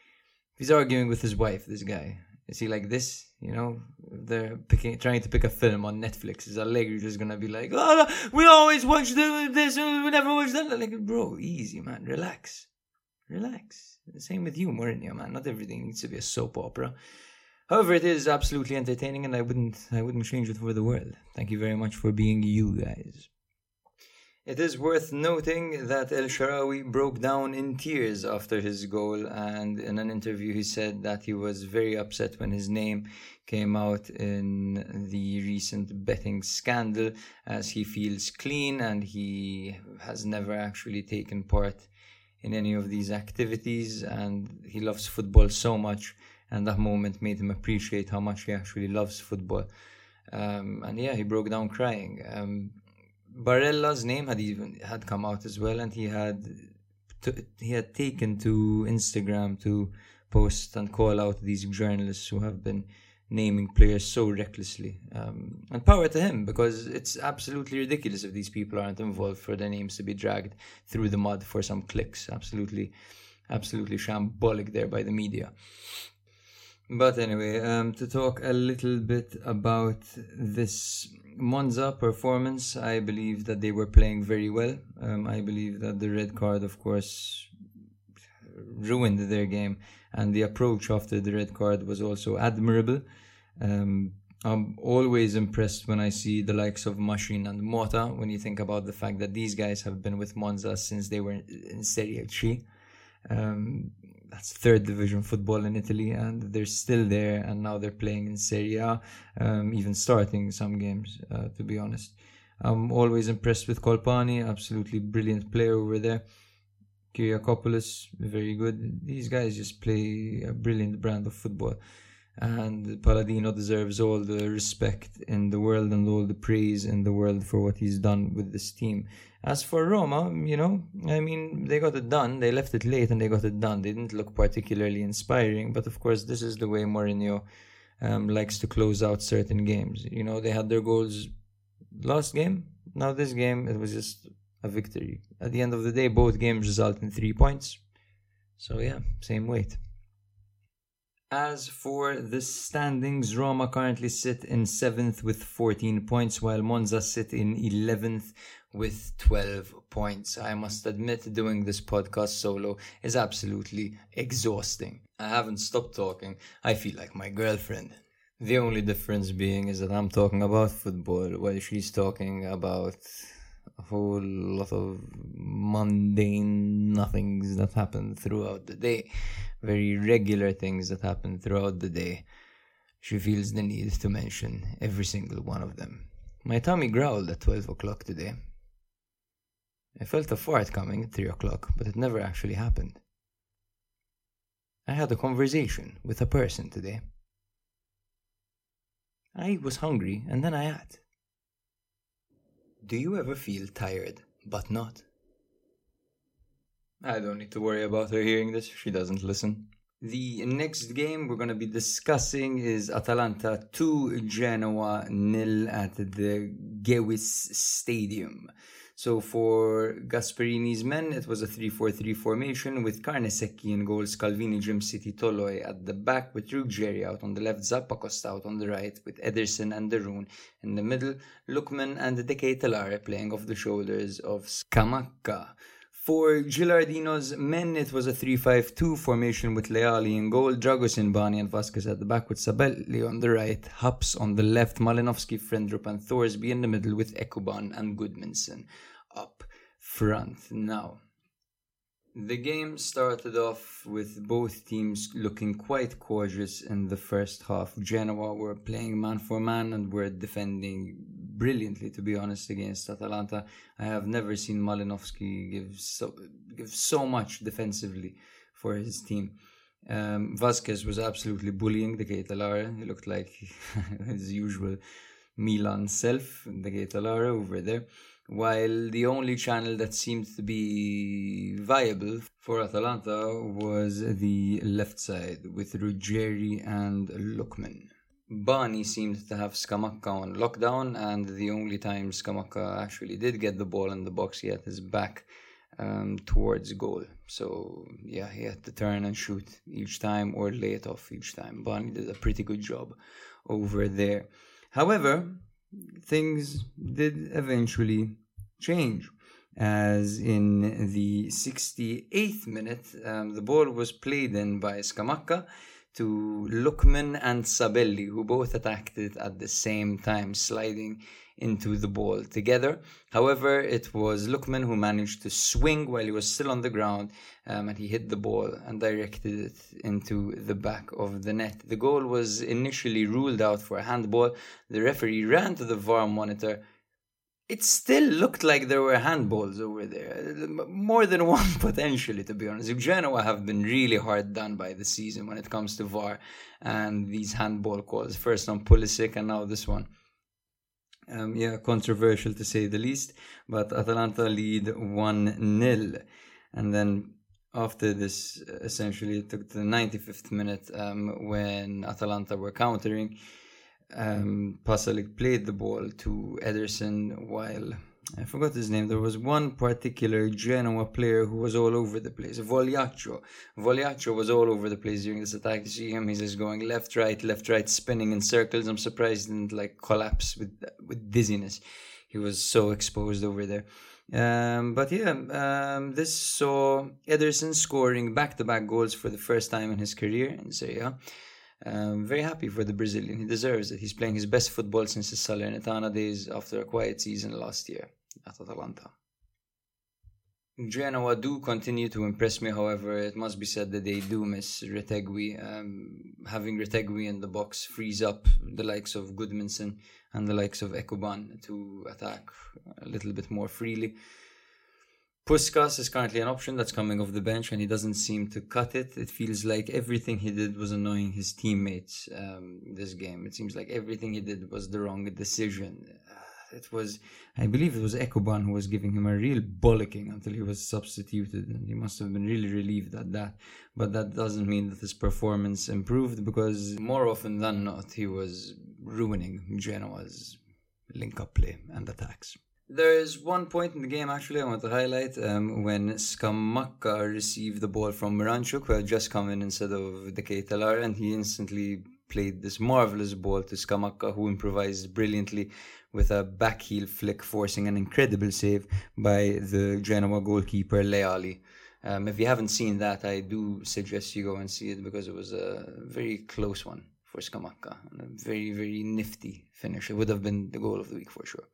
[SIGHS] He's arguing with his wife, this guy. Is he like this? You know, they're picking, trying to pick a film on Netflix. Is Allegri just gonna be like, oh, we always watch this, uh, we never watch that? Like, bro, easy, man, relax, relax. The same with you, Mourinho, man. Not everything needs to be a soap opera. However, it is absolutely entertaining, and I wouldn't, I wouldn't change it for the world. Thank you very much for being you guys. It is worth noting that El Shaarawy broke down in tears after his goal, and in an interview, he said that he was very upset when his name came out in the recent betting scandal, as he feels clean and he has never actually taken part in any of these activities, and he loves football so much, and that moment made him appreciate how much he actually loves football. Um, and yeah, he broke down crying. Um, Barella's name had even had come out as well, and he had he had taken to Instagram to post and call out these journalists who have been naming players so recklessly. Um, and power to him because it's absolutely ridiculous if these people aren't involved for their names to be dragged through the mud for some clicks. Absolutely, absolutely shambolic there by the media. But anyway, um, to talk a little bit about this Monza performance, I believe that they were playing very well. Um, I believe that the red card, of course, ruined their game, and the approach after the red card was also admirable. Um, I'm always impressed when I see the likes of Machin and Mota. When you think about the fact that these guys have been with Monza since they were in Serie C. Um, that's third division football in Italy, and they're still there, and now they're playing in Serie A, um, even starting some games. Uh, to be honest, I'm always impressed with Colpani, absolutely brilliant player over there. Kyriakopoulos, very good. These guys just play a brilliant brand of football and Palladino deserves all the respect in the world and all the praise in the world for what he's done with this team. As for Roma, you know, I mean, they got it done. They left it late and they got it done. They didn't look particularly inspiring, but of course, this is the way Mourinho um, likes to close out certain games. You know, they had their goals last game. Now, this game, it was just a victory. At the end of the day, both games result in three points. So, yeah, same weight. As for the standings, Roma currently sit in 7th with 14 points, while Monza sit in 11th with 12 points. I must admit, doing this podcast solo is absolutely exhausting. I haven't stopped talking. I feel like my girlfriend. The only difference being is that I'm talking about football while she's talking about a whole lot of mundane nothings that happen throughout the day very regular things that happen throughout the day, she feels the need to mention every single one of them. My tummy growled at 12 o'clock today. I felt a fart coming at 3 o'clock, but it never actually happened. I had a conversation with a person today. I was hungry and then I ate. Do you ever feel tired but not? I don't need to worry about her hearing this. She doesn't listen. The next game we're going to be discussing is Atalanta 2 Genoa nil at the Gewiss Stadium. So for Gasperini's men, it was a 3-4-3 formation with Carnesecchi in goal, Scalvini, Djimsiti, Toloi at the back with Ruggeri out on the left, Zappacosta out on the right with Ederson and de Roon in the middle, Lookman and De Ketelaere playing off the shoulders of Scamacca. For Gilardino's men, it was a 3-5-2 formation with Leali in goal, Dragosin, Bani and Vasquez at the back with Sabelli on the right, Haps on the left, Malinovskyi, Frendrup and Thorsby in the middle with Ekuban and Gudmundsson up front. Now, the game started off with both teams looking quite cautious in the first half. Genoa were playing man for man and were defending brilliantly, to be honest, against Atalanta. I have never seen Malinovskyi give so give so much defensively for his team. Um, Vasquez was absolutely bullying the Ketelaere. He looked like [LAUGHS] his usual Milan self, the Ketelaere over there while the only channel that seemed to be viable for Atalanta was the left side with Ruggeri and Lookman. Bani seemed to have Scamacca on lockdown, and the only time Scamacca actually did get the ball in the box, he had his back um, towards goal. So, yeah, he had to turn and shoot each time or lay it off each time. Bani did a pretty good job over there. However, things did eventually change. As in the 68th minute, um, the ball was played in by Scamacca to Lookman and Sabelli, who both attacked it at the same time, sliding into the ball together. However, it was Lookman who managed to swing while he was still on the ground um, and he hit the ball and directed it into the back of the net. The goal was initially ruled out for a handball. The referee ran to the VAR monitor it still looked like there were handballs over there. More than [LAUGHS] one, potentially, to be honest. Genoa have been really hard done by the season when it comes to VAR and these handball calls. First on Pulisic and now this one. Um, yeah, controversial to say the least. But Atalanta lead 1 0. And then after this, essentially, it took the 95th minute um, when Atalanta were countering um, Pasalic played the ball to Ederson while I forgot his name. There was one particular Genoa player who was all over the place. Vogliacco. Vogliacco was all over the place during this attack. You see him, he's just going left, right, left, right, spinning in circles. I'm surprised he didn't like collapse with with dizziness. He was so exposed over there. Um, but yeah, um, this saw Ederson scoring back-to-back goals for the first time in his career in Serie A. Um, very happy for the Brazilian. He deserves it. He's playing his best football since his Salernitana days after a quiet season last year at Atalanta. Genoa do continue to impress me, however, it must be said that they do miss Retegui. Um, having Retegui in the box frees up the likes of Gudmundsson and the likes of Ekuban to attack a little bit more freely. Puscas is currently an option that's coming off the bench and he doesn't seem to cut it. It feels like everything he did was annoying his teammates um, this game. It seems like everything he did was the wrong decision. Uh, it was, I believe it was Ekuban who was giving him a real bollocking until he was substituted and he must have been really relieved at that. But that doesn't mean that his performance improved because more often than not he was ruining Genoa's link-up play and attacks. There is one point in the game actually I want to highlight um, when Scamacca received the ball from Miranchuk, who had just come in instead of De Ketelaere, and he instantly played this marvelous ball to Scamacca, who improvised brilliantly with a back heel flick, forcing an incredible save by the Genoa goalkeeper Leali. Um, if you haven't seen that, I do suggest you go and see it because it was a very close one for Scamacca and a very, very nifty finish. It would have been the goal of the week for sure.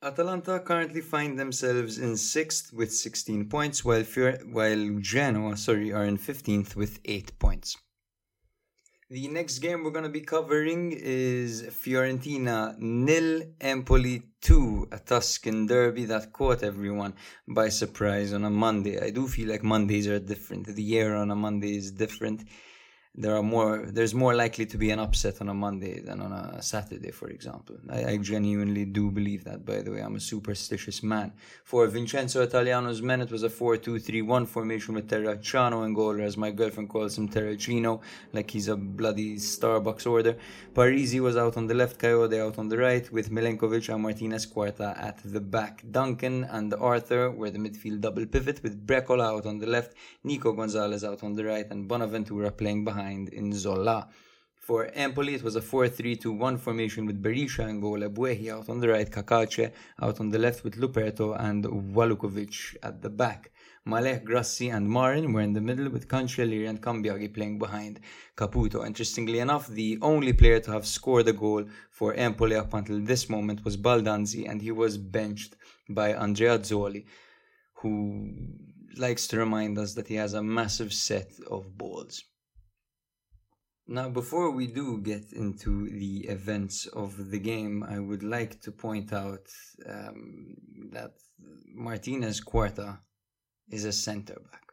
Atalanta currently find themselves in sixth with 16 points, while while Genoa, sorry, are in 15th with 8 points. The next game we're going to be covering is Fiorentina nil Empoli 2, a Tuscan derby that caught everyone by surprise on a Monday. I do feel like Mondays are different. The year on a Monday is different. There are more there's more likely to be an upset on a monday than on a saturday for example. I, I, genuinely do believe that by the way. I'm a superstitious man. For vincenzo italiano's men it was a 4-2-3-1 formation with terracciano and goal as my girlfriend calls him terracino like he's a bloody starbucks order. Parisi was out on the left kayode out on the right with milenkovic and martinez quarta at the back. Duncan and arthur were the midfield double pivot with brekalo out on the left nico gonzalez out on the right and bonaventura playing behind behind Nzola. For Empoli, it was a 4-3-2-1 formation with Berisha and goal, Ebuehi out on the right, Cacace out on the left with Luperto and Walukiewicz at the back. Maleh, Grassi and Marin were in the middle with Cancellieri and Cambiaghi playing behind Caputo. Interestingly enough, the only player to have scored a goal for Empoli up until this moment was Baldanzi and he was benched by Andreazzoli, who likes to remind us that he has a massive set of balls. Now, before we do get into the events of the game, I would like to point out um, that Martinez Quarta is a centre back.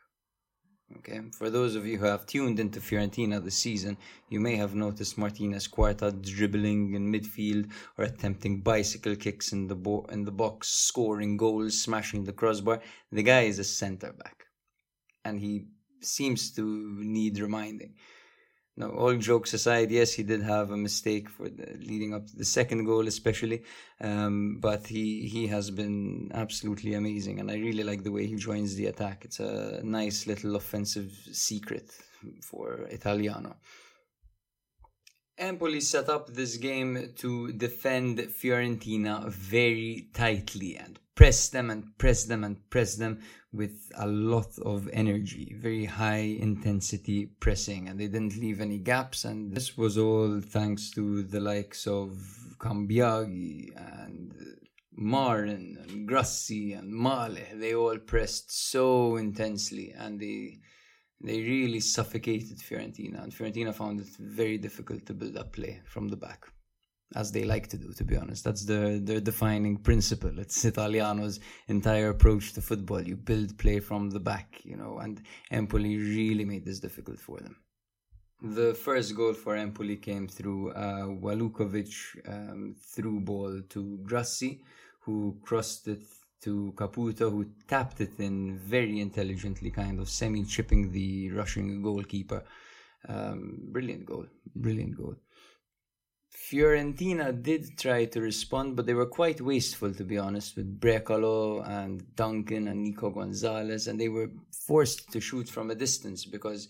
Okay, for those of you who have tuned into Fiorentina this season, you may have noticed Martinez Quarta dribbling in midfield or attempting bicycle kicks in the bo- in the box, scoring goals, smashing the crossbar. The guy is a centre back, and he seems to need reminding no, all jokes aside, yes, he did have a mistake for the, leading up to the second goal, especially. Um, but he he has been absolutely amazing, and I really like the way he joins the attack. It's a nice little offensive secret for Italiano. Empoli set up this game to defend Fiorentina very tightly and press them and press them and press them with a lot of energy, very high intensity pressing, and they didn't leave any gaps. And this was all thanks to the likes of Cambiaghi and Marin and Grassi and Maleh. They all pressed so intensely and they they really suffocated Fiorentina, and Fiorentina found it very difficult to build up play from the back, as they like to do. To be honest, that's their their defining principle. It's Italiano's entire approach to football. You build play from the back, you know, and Empoli really made this difficult for them. The first goal for Empoli came through uh, Walukiewicz um, through ball to Grassi, who crossed it to Caputo, who tapped it in very intelligently, kind of semi chipping the Russian goalkeeper. Um, brilliant goal, brilliant goal. Fiorentina did try to respond, but they were quite wasteful, to be honest, with Brekalo and Duncan and Nico Gonzalez, and they were forced to shoot from a distance because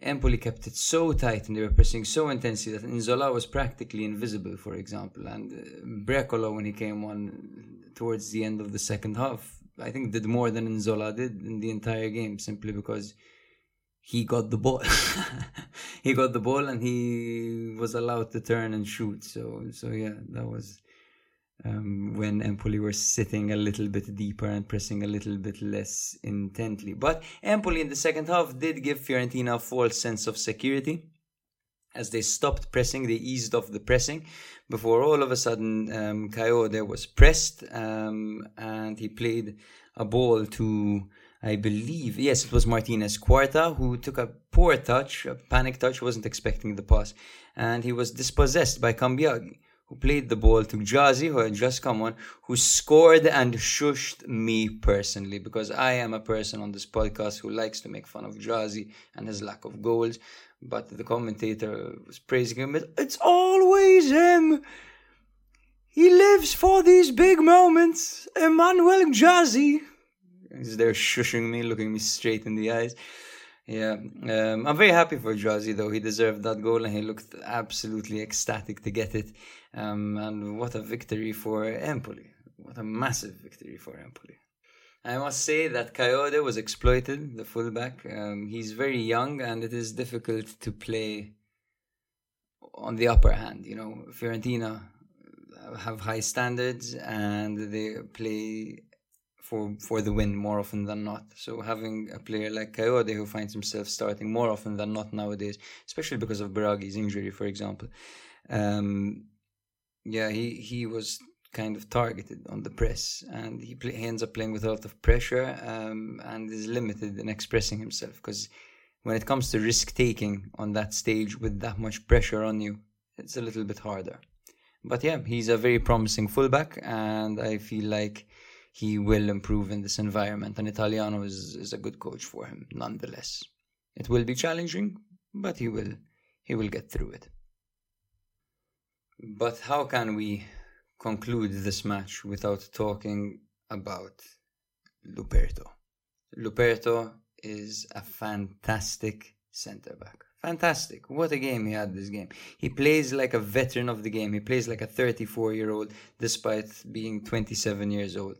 Empoli kept it so tight and they were pressing so intensely that Nzola was practically invisible, for example. And uh, Brekalo, when he came on towards the end of the second half, I think did more than Nzola did in the entire game simply because he got the ball. [LAUGHS] he got the ball and he was allowed to turn and shoot. So, so yeah, that was um, when Empoli were sitting a little bit deeper and pressing a little bit less intently. But Empoli in the second half did give Fiorentina a false sense of security. As they stopped pressing, they eased off the pressing before all of a sudden um, Kayode was pressed um, and he played a ball to, I believe, yes, it was Martinez Quarta who took a poor touch, a panic touch, wasn't expecting the pass, and he was dispossessed by Cambiaghi who played the ball to Gyasi, who had just come on, who scored and shushed me personally, because I am a person on this podcast who likes to make fun of Gyasi and his lack of goals. But the commentator was praising him. It's always him. He lives for these big moments. Emmanuel Gyasi. He's there shushing me, looking me straight in the eyes. Yeah, um, I'm very happy for Gyasi though. He deserved that goal and he looked absolutely ecstatic to get it. Um, and what a victory for Empoli! What a massive victory for Empoli. I must say that Kayode was exploited, the fullback. Um, he's very young and it is difficult to play on the upper hand. You know, Fiorentina have high standards and they play for for the win more often than not. So having a player like Kayode who finds himself starting more often than not nowadays, especially because of Biraghi's injury, for example, um, yeah, he he was kind of targeted on the press, and he, play, he ends up playing with a lot of pressure um, and is limited in expressing himself because when it comes to risk taking on that stage with that much pressure on you, it's a little bit harder. But yeah, he's a very promising fullback, and I feel like he will improve in this environment. And Italiano is, is a good coach for him, nonetheless. It will be challenging, but he will he will get through it. But how can we conclude this match without talking about Luperto? Luperto is a fantastic centre back. Fantastic. What a game he had this game. He plays like a veteran of the game. He plays like a 34 year old despite being 27 years old.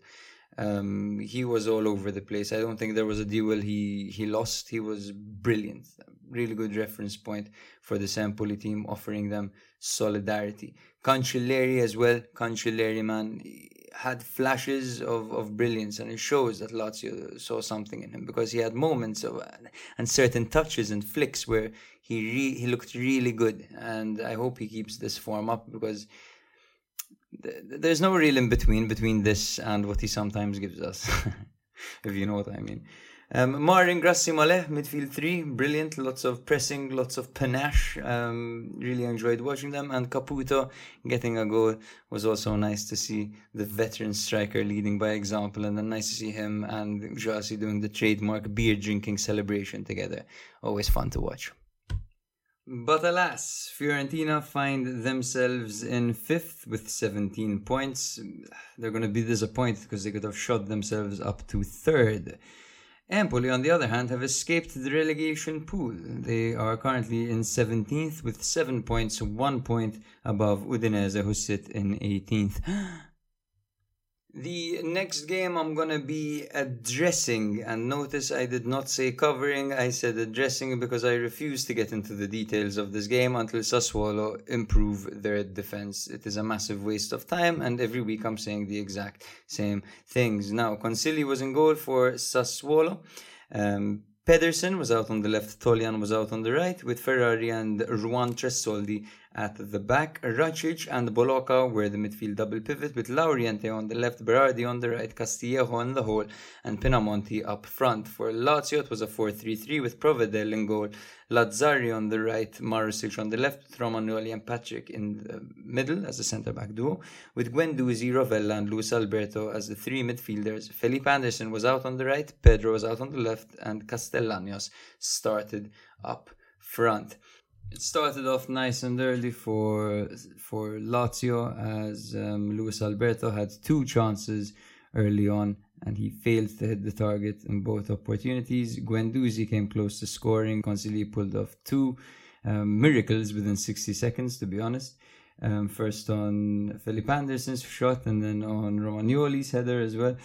Um, he was all over the place. I don't think there was a duel he, he lost. He was brilliant. Really good reference point for the Sampoli team, offering them solidarity. Cancellieri as well. Cancellieri, man, had flashes of, of brilliance, and it shows that Lazio saw something in him because he had moments of and certain touches and flicks where he re, he looked really good, and I hope he keeps this form up because there's no real in between between this and what he sometimes gives us, [LAUGHS] if you know what I mean. Um, Marin Grassi Maleh, midfield three, brilliant. Lots of pressing, lots of panache. Um, really enjoyed watching them. And Caputo getting a goal was also nice to see the veteran striker leading by example. And then nice to see him and Gyasi doing the trademark beer drinking celebration together. Always fun to watch. But alas, Fiorentina find themselves in fifth with 17 points. They're going to be disappointed because they could have shot themselves up to third. Empoli, on the other hand, have escaped the relegation pool. They are currently in 17th with 7 points, 1 point above Udinese, who sit in 18th. [GASPS] The next game I'm gonna be addressing, and notice I did not say covering, I said addressing because I refuse to get into the details of this game until Sassuolo improve their defense. It is a massive waste of time, and every week I'm saying the exact same things. Now, Consigli was in goal for Sassuolo. Um, Pedersen was out on the left, Toljan was out on the right, with Ferrari and Ruan Tressoldi at the back. Racic and Boloca were the midfield double pivot, with Lauriente on the left, Berardi on the right, Castillejo on the hole, and Pinamonti up front. For Lazio, it was a 4 3 3 with Provedel in goal, Lazzari on the right, Marusic on the left, Romagnoli and Patric in the middle as a centre back duo, with Guendouzi, Rovella, and Luis Alberto as the three midfielders. Felipe Anderson was out on the right, Pedro was out on the left, and Castellanos started up front. It started off nice and early for for Lazio as um, Luis Alberto had two chances early on and he failed to hit the target in both opportunities. Guendouzi came close to scoring. Consigli pulled off two um, miracles within 60 seconds, to be honest. Um, first on Felipe Anderson's shot and then on Romagnoli's header as well.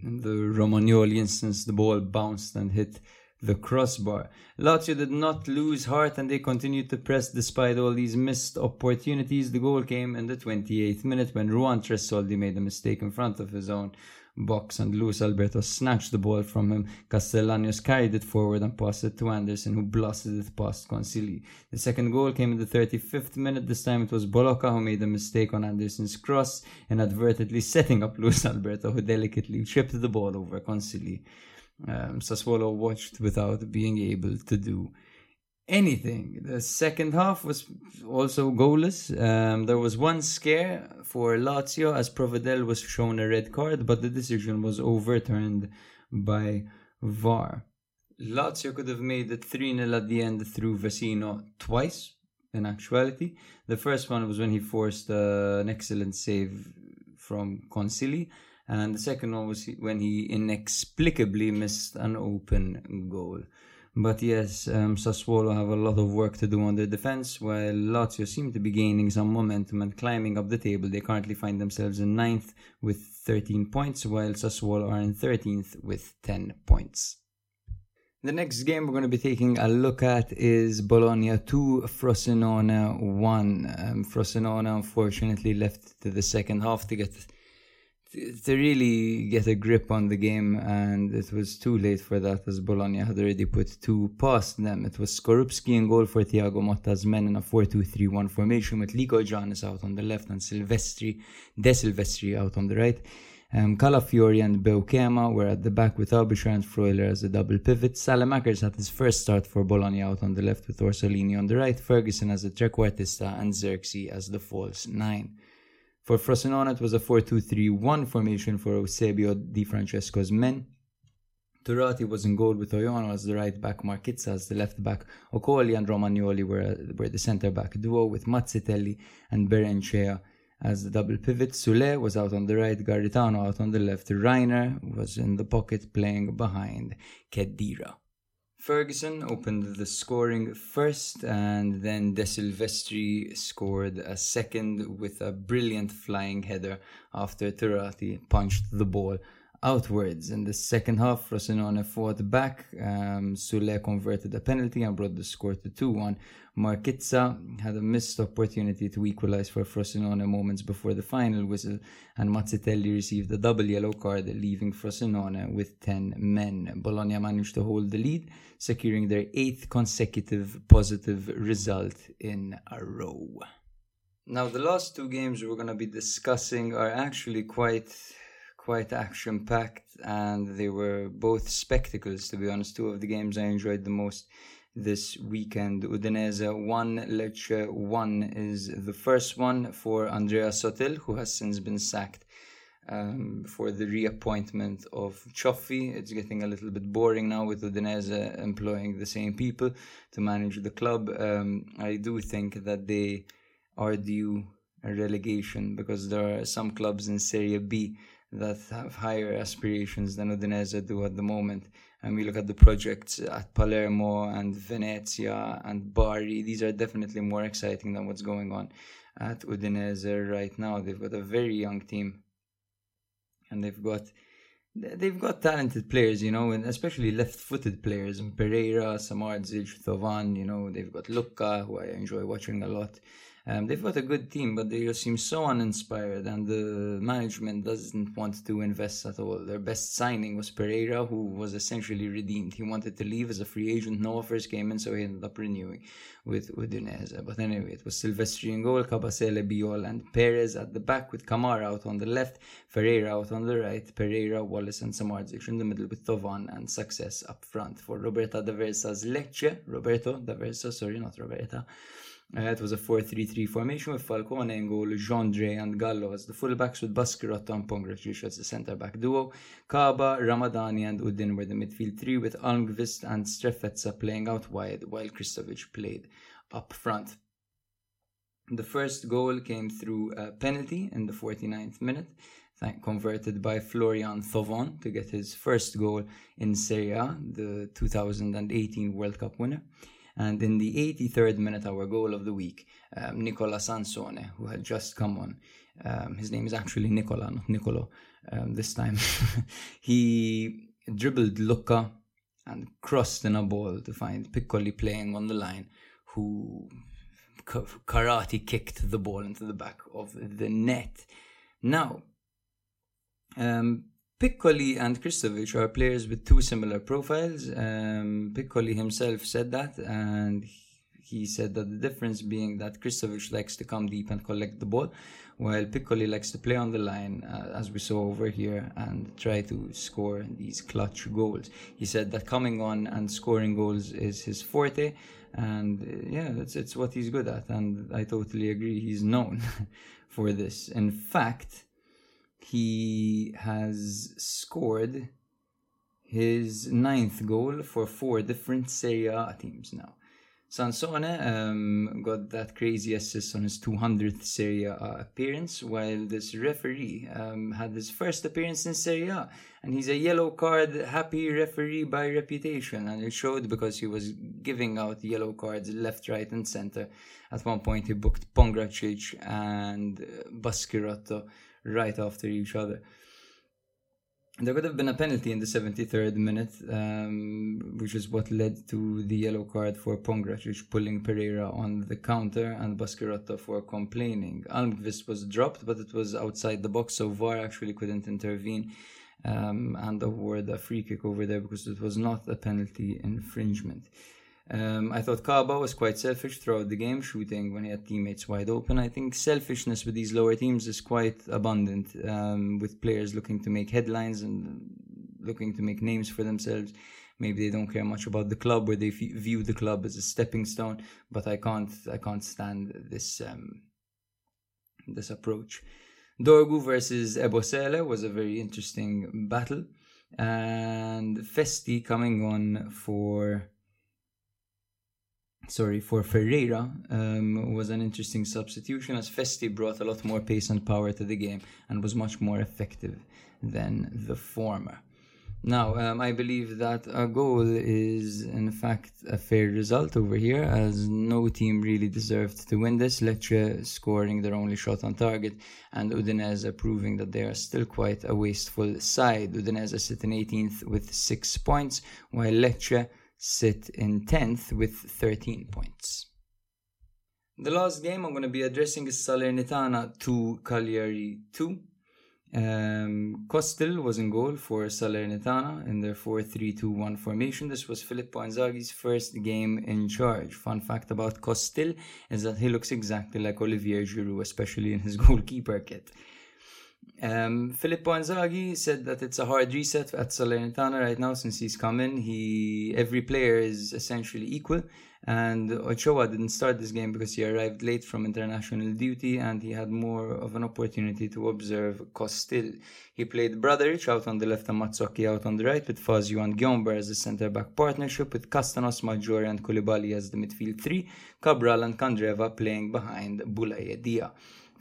In the Romagnoli instance, the ball bounced and hit the crossbar. Lazio did not lose heart and they continued to press despite all these missed opportunities. The goal came in the 28th minute when Ruan Tressoldi made a mistake in front of his own box and Luis Alberto snatched the ball from him. Castellanos carried it forward and passed it to Anderson, who blasted it past Consigli. The second goal came in the 35th minute. This time it was Boloca who made a mistake on Anderson's cross, inadvertently setting up Luis [LAUGHS] Alberto, who delicately chipped the ball over Consigli. Um, Sassuolo watched without being able to do anything. The second half was also goalless. Um, there was one scare for Lazio as Provedel was shown a red card, but the decision was overturned by VAR. Lazio could have made it 3 0 at the end through Vecino twice, in actuality. The first one was when he forced uh, an excellent save from Consigli, and the second one was when he inexplicably missed an open goal. But yes, um, Sassuolo have a lot of work to do on their defense, while Lazio seem to be gaining some momentum and climbing up the table. They currently find themselves in ninth with 13 points, while Sassuolo are in 13th with 10 points. The next game we're going to be taking a look at is Bologna 2, Frosinone 1. Um, Frosinone unfortunately left to the second half to get to really get a grip on the game, and it was too late for that as Bologna had already put two past them. It was Skorupski in goal for Thiago Motta's men in a 4 2 3 1 formation with Lykogiannis out on the left and Silvestri, De Silvestri out on the right. Um, Calafiori and Beukema were at the back with Aebischer and Freuler as the double pivot. Saelemaekers had his first start for Bologna out on the left with Orsolini on the right, Ferguson as the trequartista, and Zirkzee as the false nine. For Frosinone, it was a 4-2-3-1 formation for Eusebio Di Francesco's men. Turati was in goal with Oyono as the right back, Marchizza as the left back, Okoli and Romagnoli were, were the centre back duo with Mazzitelli and Barrenechea as the double pivot. Soulé was out on the right, Garritano out on the left, Reinier was in the pocket playing behind Cheddira. Ferguson opened the scoring first, and then De Silvestri scored a second with a brilliant flying header after Turati punched the ball outwards. In the second half, Frosinone fought back. Um, Soulé converted a penalty and brought the score to 2 1. Marchizza had a missed opportunity to equalize for Frosinone moments before the final whistle, and Mazzitelli received a double yellow card, leaving Frosinone with 10 men. Bologna managed to hold the lead, securing their eighth consecutive positive result in a row. Now, the last two games we're going to be discussing are actually quite quite action packed and they were both spectacles to be honest two of the games i enjoyed the most this weekend. Udinese 1, Lecce 1 is the first one for Andrea Sottil, who has since been sacked um, for the reappointment of Cioffi. It's getting a little bit boring now with Udinese employing the same people to manage the club. Um, I do think that they are due a relegation because there are some clubs in Serie B that have higher aspirations than Udinese do at the moment and we look at the projects at Palermo and Venezia and Bari, these are definitely more exciting than what's going on at Udinese right now. They've got a very young team, and they've got they've got talented players, you know, and especially left-footed players. Pereyra, Samardzic, Thauvin, you know, they've got Lucca, who I enjoy watching a lot. Um, they've got a good team, but they just seem so uninspired, and the management doesn't want to invest at all. Their best signing was Pereyra, who was essentially redeemed. He wanted to leave as a free agent. No offers came in, so he ended up renewing with Udinese. But anyway, it was Silvestri in goal, Kabasele, Bijol, and Perez at the back, with Kamara out on the left, Ferreira out on the right, Pereyra, Walace, and Samardzic in the middle, with Thauvin and Success up front. For Roberta D'Aversa's Lecce, Roberto D'Aversa, sorry, not Roberta. Uh, it was a 4-3-3 formation with Falcone in goal, Gendrey and Gallo as the fullbacks with Baschirotto and Pongracic as the centre-back duo. Kaba, Ramadani and Oudin were the midfield three with Almqvist and Strefezza playing out wide while Krstovic played up front. The first goal came through a penalty in the 49th minute, converted by Florian Thauvin to get his first goal in Serie A, the 2018 World Cup winner. And in the 83rd minute, our goal of the week, um, Nicola Sansone, who had just come on, um, his name is actually Nicola, not Nicolo, um, this time, [LAUGHS] he dribbled Lucca and crossed in a ball to find Piccoli playing on the line, who karate kicked the ball into the back of the net. Now, um, Piccoli and Krstovic are players with two similar profiles. Um, Piccoli himself said that, and he said that the difference being that Krstovic likes to come deep and collect the ball, while Piccoli likes to play on the line, uh, as we saw over here, and try to score these clutch goals. He said that coming on and scoring goals is his forte, and uh, yeah, it's, it's what he's good at, and I totally agree. He's known [LAUGHS] for this. In fact, he has scored his ninth goal for four different Serie A teams now. Sansone um, got that crazy assist on his 200th Serie A appearance, while this referee um, had his first appearance in Serie A. And he's a yellow card happy referee by reputation. And it showed because he was giving out yellow cards left, right, and center. At one point, he booked Pongracic and uh, Baschirotto right after each other. There could have been a penalty in the 73rd minute, um, which is what led to the yellow card for Pongracic pulling Pereyra on the counter and Baschirotto for complaining. Almqvist was dropped, but it was outside the box, so VAR actually couldn't intervene um, and award a free kick over there because it was not a penalty infringement. Um, I thought Kaba was quite selfish throughout the game, shooting when he had teammates wide open. I think selfishness with these lower teams is quite abundant, um, with players looking to make headlines and looking to make names for themselves. Maybe they don't care much about the club, or they f- view the club as a stepping stone. But I can't, I can't stand this um, this approach. Dorgu versus Ebosele was a very interesting battle, and Festy coming on for sorry, for Ferreira um, was an interesting substitution as Festy brought a lot more pace and power to the game and was much more effective than the former. Now, um, I believe that a goal is in fact a fair result over here, as no team really deserved to win this. Lecce scoring their only shot on target, and Udinese proving that they are still quite a wasteful side. Udinese sit in 18th with six points, while Lecce sit in 10th with 13 points. The last game I'm going to be addressing is Salernitana 2 Cagliari 2. Um, Costil was in goal for Salernitana in their 4 3 2 1 formation. This was Filippo Inzaghi's first game in charge. Fun fact about Costil is that he looks exactly like Olivier Giroud, especially in his [LAUGHS] goalkeeper kit. Um, Filippo Inzaghi said that it's a hard reset at Salernitana right now since he's come in. He every player is essentially equal, and Ochoa didn't start this game because he arrived late from international duty and he had more of an opportunity to observe Costil. He played Bradaric out on the left and Mazzocchi out on the right with Fazio and Gyomber as the centre back partnership with Kastanos, Maggiore and Koulibaly as the midfield three, Cabral and Candreva playing behind Boulaye Dia.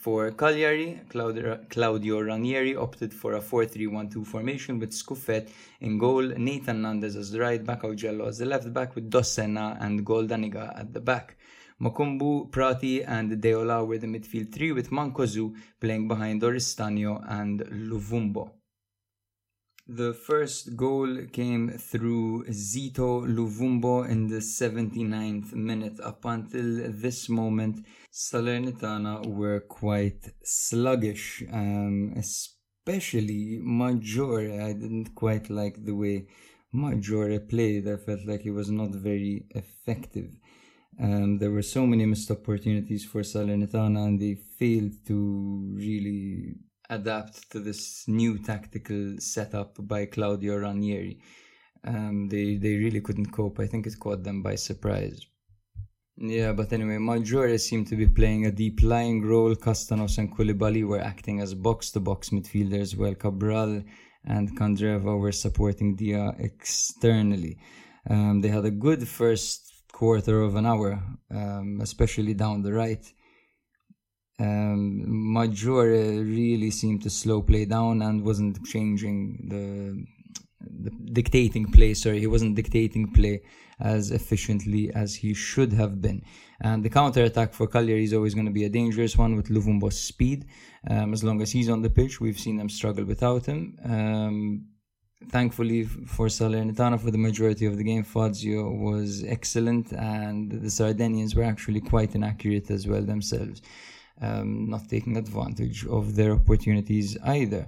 For Cagliari, Claudio Ranieri opted for a 4-3-1-2 formation with Scuffet in goal, Nahitan Nandez as the right back, Augello as the left back with Dossena and Goldaniga at the back. Makoumbou, Prati and Deiola were the midfield three with Mancosu playing behind Oristanio and Luvumbo. The first goal came through Zito Luvumbo in the 79th minute. Up until this moment, Salernitana were quite sluggish, um, especially Maggiore. I didn't quite like the way Maggiore played. I felt like he was not very effective. Um, there were so many missed opportunities for Salernitana, and they failed to really adapt to this new tactical setup by Claudio Ranieri. Um, they they really couldn't cope. I think it caught them by surprise. Yeah, but anyway, Maggiore seemed to be playing a deep lying role. Kastanos and Koulibaly were acting as box to box midfielders, while Cabral and Candreva were supporting Dia externally. Um, they had a good first quarter of an hour, um, especially down the right um, Maggiore really seemed to slow play down and wasn't changing the, the dictating play. Sorry, he wasn't dictating play as efficiently as he should have been. And the counter attack for Cagliari is always going to be a dangerous one with Luvumbo's speed. Um, as long as he's on the pitch, we've seen them struggle without him. Um, thankfully for Salernitana, for the majority of the game, Fazio was excellent, and the Sardinians were actually quite inaccurate as well themselves um, not taking advantage of their opportunities either.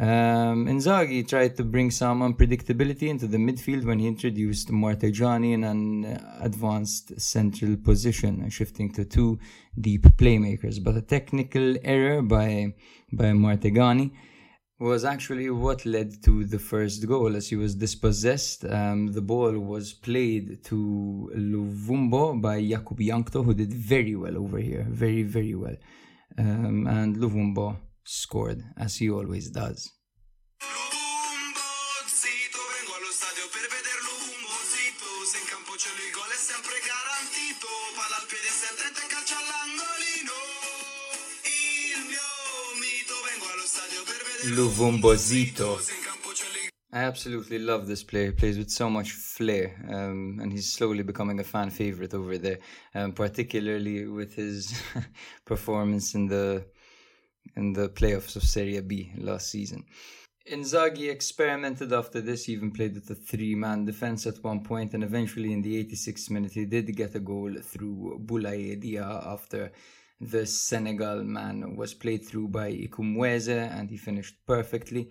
Um, Inzaghi tried to bring some unpredictability into the midfield when he introduced Martegani in an advanced central position, shifting to two deep playmakers. But a technical error by by Martegani was actually what led to the first goal as he was dispossessed. Um, the ball was played to Luvumbo by Jakub Jankto, who did very well over here, very, very well. Um, and Luvumbo scored, as he always does. Luvumbozito. I absolutely love this player. He plays with so much flair, um, and he's slowly becoming a fan favorite over there, um, particularly with his [LAUGHS] performance in the in the playoffs of Serie B last season. Inzaghi experimented after this, he even played with a three man defense at one point, and eventually in the 86th minute, he did get a goal through Boulaye Dia after the Senegal man was played through by Ikwuemesi and he finished perfectly.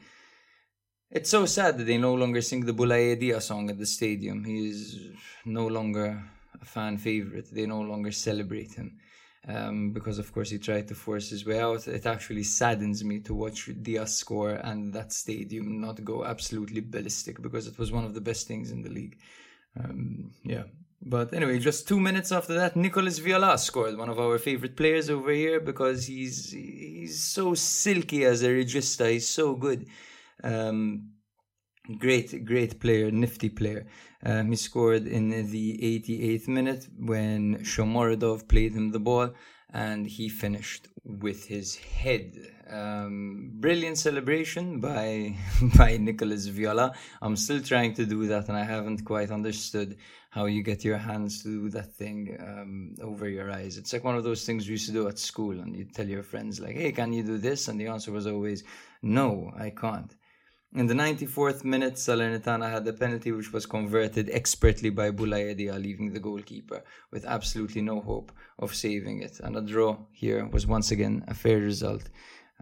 It's so sad that they no longer sing the Boulaye Dia song at the stadium. He is no longer a fan favorite. They no longer celebrate him. Um, because of course he tried to force his way out. It actually saddens me to watch Diaz score and that stadium not go absolutely ballistic because it was one of the best things in the league. Um, yeah. But anyway, just two minutes after that, Nicolas Viola scored, one of our favorite players over here, because he's he's so silky as a regista. He's so good. Um, great, great player, nifty player. Um, he scored in the 88th minute when Shomurodov played him the ball and he finished with his head. Um, brilliant celebration by [LAUGHS] by Nicolas Viola. I'm still trying to do that and I haven't quite understood how you get your hands to do that thing um, over your eyes. It's like one of those things we used to do at school and you tell your friends like, hey, can you do this? And the answer was always, no, I can't. In the 94th minute, Salernitana had a penalty which was converted expertly by Boulaye Dia, leaving the goalkeeper with absolutely no hope of saving it. And a draw here was once again a fair result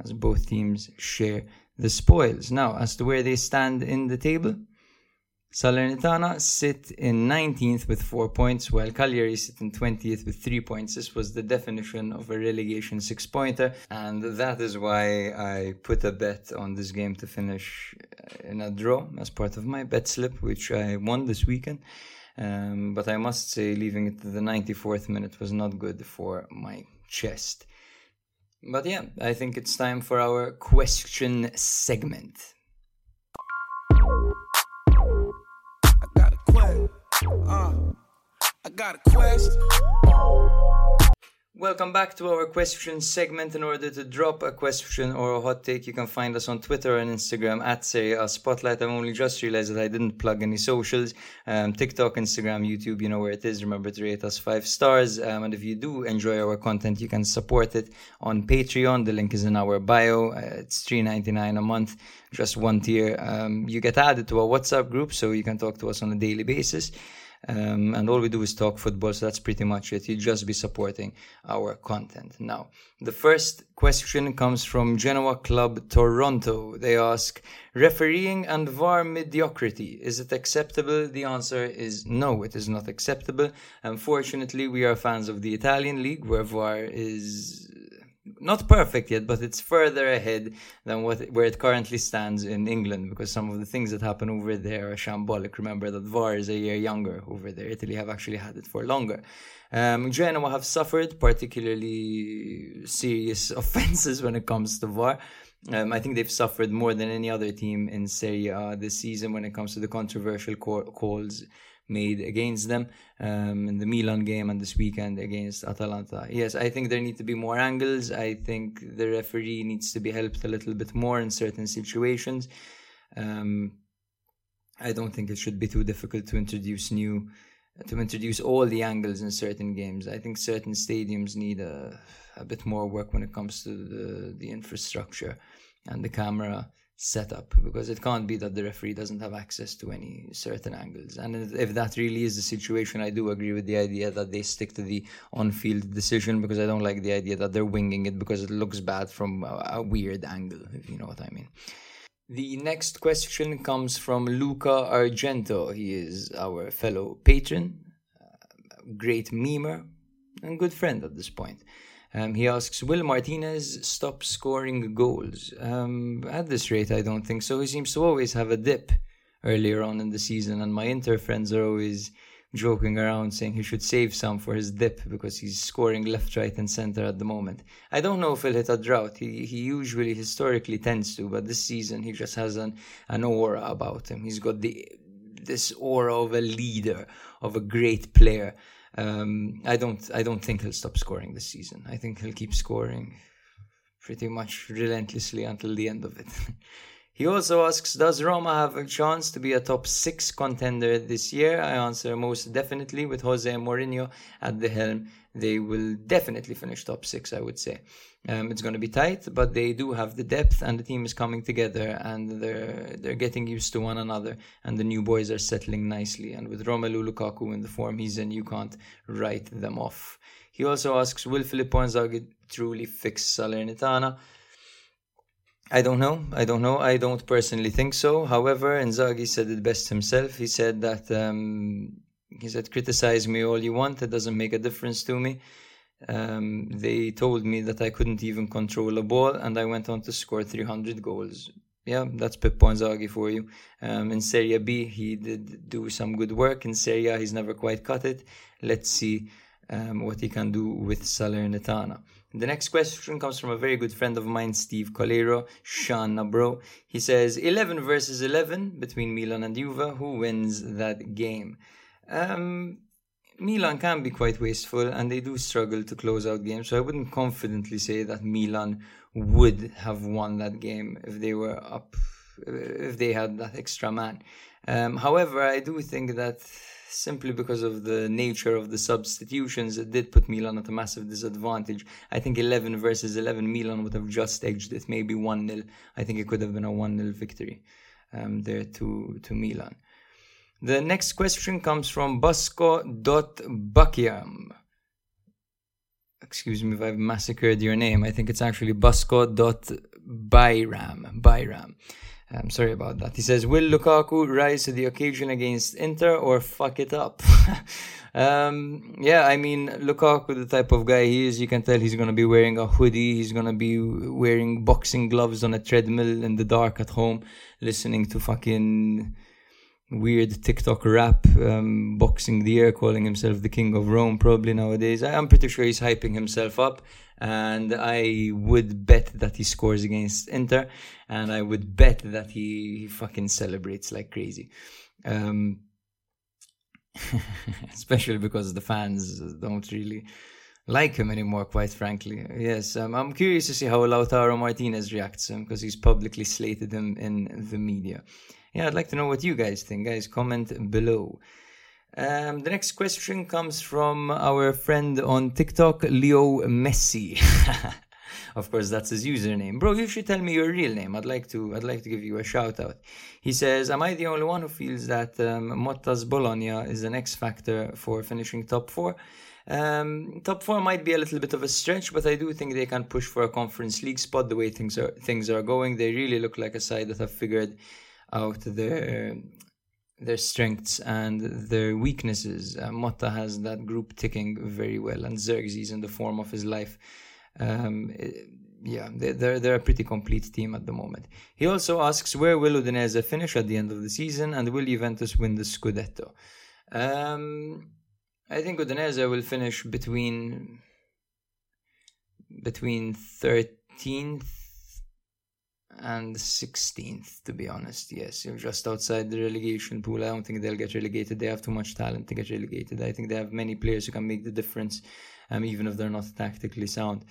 as both teams share the spoils. Now, as to where they stand in the table, Salernitana sit in 19th with 4 points, while Cagliari sit in 20th with 3 points. This was the definition of a relegation 6 pointer, and that is why I put a bet on this game to finish uh, in a draw as part of my bet slip, which I won this weekend. Um, but I must say, leaving it to the 94th minute was not good for my chest. But yeah, I think it's time for our question segment. Uh, I got a question. Welcome back to our question segment. In order to drop a question or a hot take, you can find us on Twitter and Instagram at Serie A Spotlight. I've only just realized that I didn't plug any socials. Um, TikTok, Instagram, YouTube, you know where it is. Remember to rate us five stars. Um, and if you do enjoy our content, you can support it on Patreon. The link is in our bio. Uh, it's $3.99 a month, just one tier. Um, you get added to a WhatsApp group, so you can talk to us on a daily basis. Um, and all we do is talk football, so that's pretty much it. You just be supporting our content. Now, the first question comes from Genoa Club Toronto. They ask, refereeing and VAR mediocrity, is it acceptable? The answer is no, it is not acceptable. Unfortunately, we are fans of the Italian league where VAR is not perfect yet, but it's further ahead than what where it currently stands in England because some of the things that happen over there are shambolic. Remember that VAR is a year younger over there. Italy have actually had it for longer. Um, Genoa have suffered particularly serious [LAUGHS] offenses when it comes to VAR. Um, I think they've suffered more than any other team in Serie A this season when it comes to the controversial calls made against them um, in the Milan game and this weekend against Atalanta. Yes, I think there need to be more angles. I think the referee needs to be helped a little bit more in certain situations. Um, I don't think it should be too difficult to introduce new to introduce all the angles in certain games. I think certain stadiums need a, a bit more work when it comes to the, the infrastructure and the camera setup because it can't be that the referee doesn't have access to any certain angles. And if that really is the situation, I do agree with the idea that they stick to the on field decision because I don't like the idea that they're winging it because it looks bad from a, weird angle, if you know what I mean. The next question comes from Luca Argento. He is our fellow patron, uh, great memer, and good friend at this point. Um, he asks, Will Martinez stop scoring goals? Um, at this rate, I don't think so. He seems to always have a dip earlier on in the season, and my Inter friends are always joking around saying he should save some for his dip because he's scoring left, right, and center at the moment. I don't know if he'll hit a drought. He he usually historically tends to, but this season he just has an, an aura about him. He's got the this aura of a leader, of a great player. Um, I don't I don't think he'll stop scoring this season. I think he'll keep scoring pretty much relentlessly until the end of it. [LAUGHS] he also asks, does Roma have a chance to be a top six contender this year? I answer most definitely with Jose Mourinho at the helm. They will definitely finish top six, I would say. Um, it's going to be tight, but they do have the depth, and the team is coming together, and they're they're getting used to one another, and the new boys are settling nicely. And with Romelu Lukaku in the form he's in, you can't write them off. He also asks, will Filippo Inzaghi truly fix Salernitana? I don't know. I don't know. I don't personally think so. However, Inzaghi said it best himself. He said that um, he said, "Criticize me all you want. It doesn't make a difference to me." Um, they told me that I couldn't even control a ball, and I went on to score 300 goals. Yeah, that's Pippo Inzaghi for you. Um, in Serie B, he did do some good work. In Serie A, he's never quite cut it. Let's see um, what he can do with Salernitana. The next question comes from a very good friend of mine, Steve Colero, Shanna bro. He says, 11 versus 11 between Milan and Juve. Who wins that game? Um, Milan can be quite wasteful and they do struggle to close out games. So I wouldn't confidently say that Milan would have won that game if they were up, if they had that extra man. Um, however, I do think that simply because of the nature of the substitutions, it did put Milan at a massive disadvantage. I think 11 versus 11, Milan would have just edged it, maybe 1 0. I think it could have been a 1 0 victory um, there to, to Milan. The next question comes from Busco.Buckiam. Excuse me if I've massacred your name. I think it's actually Busco.Byram. Byram. I'm sorry about that. He says, Will Lukaku rise to the occasion against Inter or fuck it up? [LAUGHS] um, yeah, I mean, Lukaku, the type of guy he is, you can tell he's going to be wearing a hoodie. He's going to be wearing boxing gloves on a treadmill in the dark at home, listening to fucking weird TikTok rap, um, boxing the air, calling himself the king of Rome, probably nowadays. I'm pretty sure he's hyping himself up and I would bet that he scores against Inter, and I would bet that he, he fucking celebrates like crazy. Um, [LAUGHS] especially because the fans don't really like him anymore, quite frankly. Yes, um, I'm curious to see how Lautaro Martinez reacts to him because he's publicly slated him in the media. Yeah, I'd like to know what you guys think. Guys, comment below. Um, the next question comes from our friend on TikTok, Leo Messi. [LAUGHS] of course, that's his username. Bro, you should tell me your real name. I'd like to. I'd like to give you a shout out. He says, "Am I the only one who feels that um, Motta's Bologna is an X factor for finishing top four? Um, top four might be a little bit of a stretch, but I do think they can push for a Conference League spot. The way things are things are going, they really look like a side that have figured out their their strengths and their weaknesses. Uh, Motta has that group ticking very well, and Zirkzee in the form of his life. Um, it, eh, yeah, they're, they're a pretty complete team at the moment. He also asks where will Udinese finish at the end of the season and will Juventus win the Scudetto? Um, I think Udinese will finish between between 13th and 16th, to be honest. Yes, you're just outside the relegation pool. I don't think they'll get relegated. They have too much talent to get relegated. I think they have many players who can make the difference, um, even if they're not tactically sound.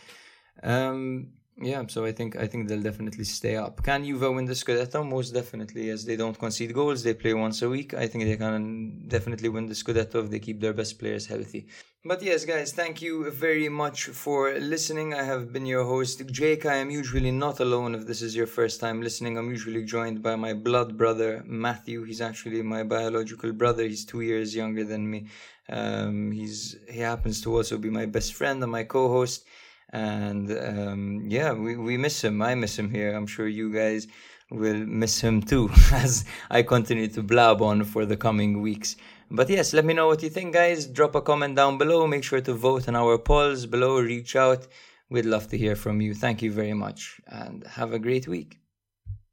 Um, yeah, so I think I think they'll definitely stay up. Can Juve win the Scudetto? Most definitely, as They don't concede goals. They play once a week. I think they can definitely win the Scudetto if they keep their best players healthy. But yes, guys, thank you very much for listening. I have been your host, Jake. I am usually not alone if this is your first time listening. I'm usually joined by my blood brother, Matthew. He's actually my biological brother. He's two years younger than me. Um, he's he happens to also be my best friend and my co-host and um, yeah, we, we miss him. I miss him here. I'm sure you guys will miss him too [LAUGHS] as I continue to blab on for the coming weeks. But yes, let me know what you think, guys. Drop a comment down below. Make sure to vote on our polls below. Reach out. We'd love to hear from you. Thank you very much and have a great week.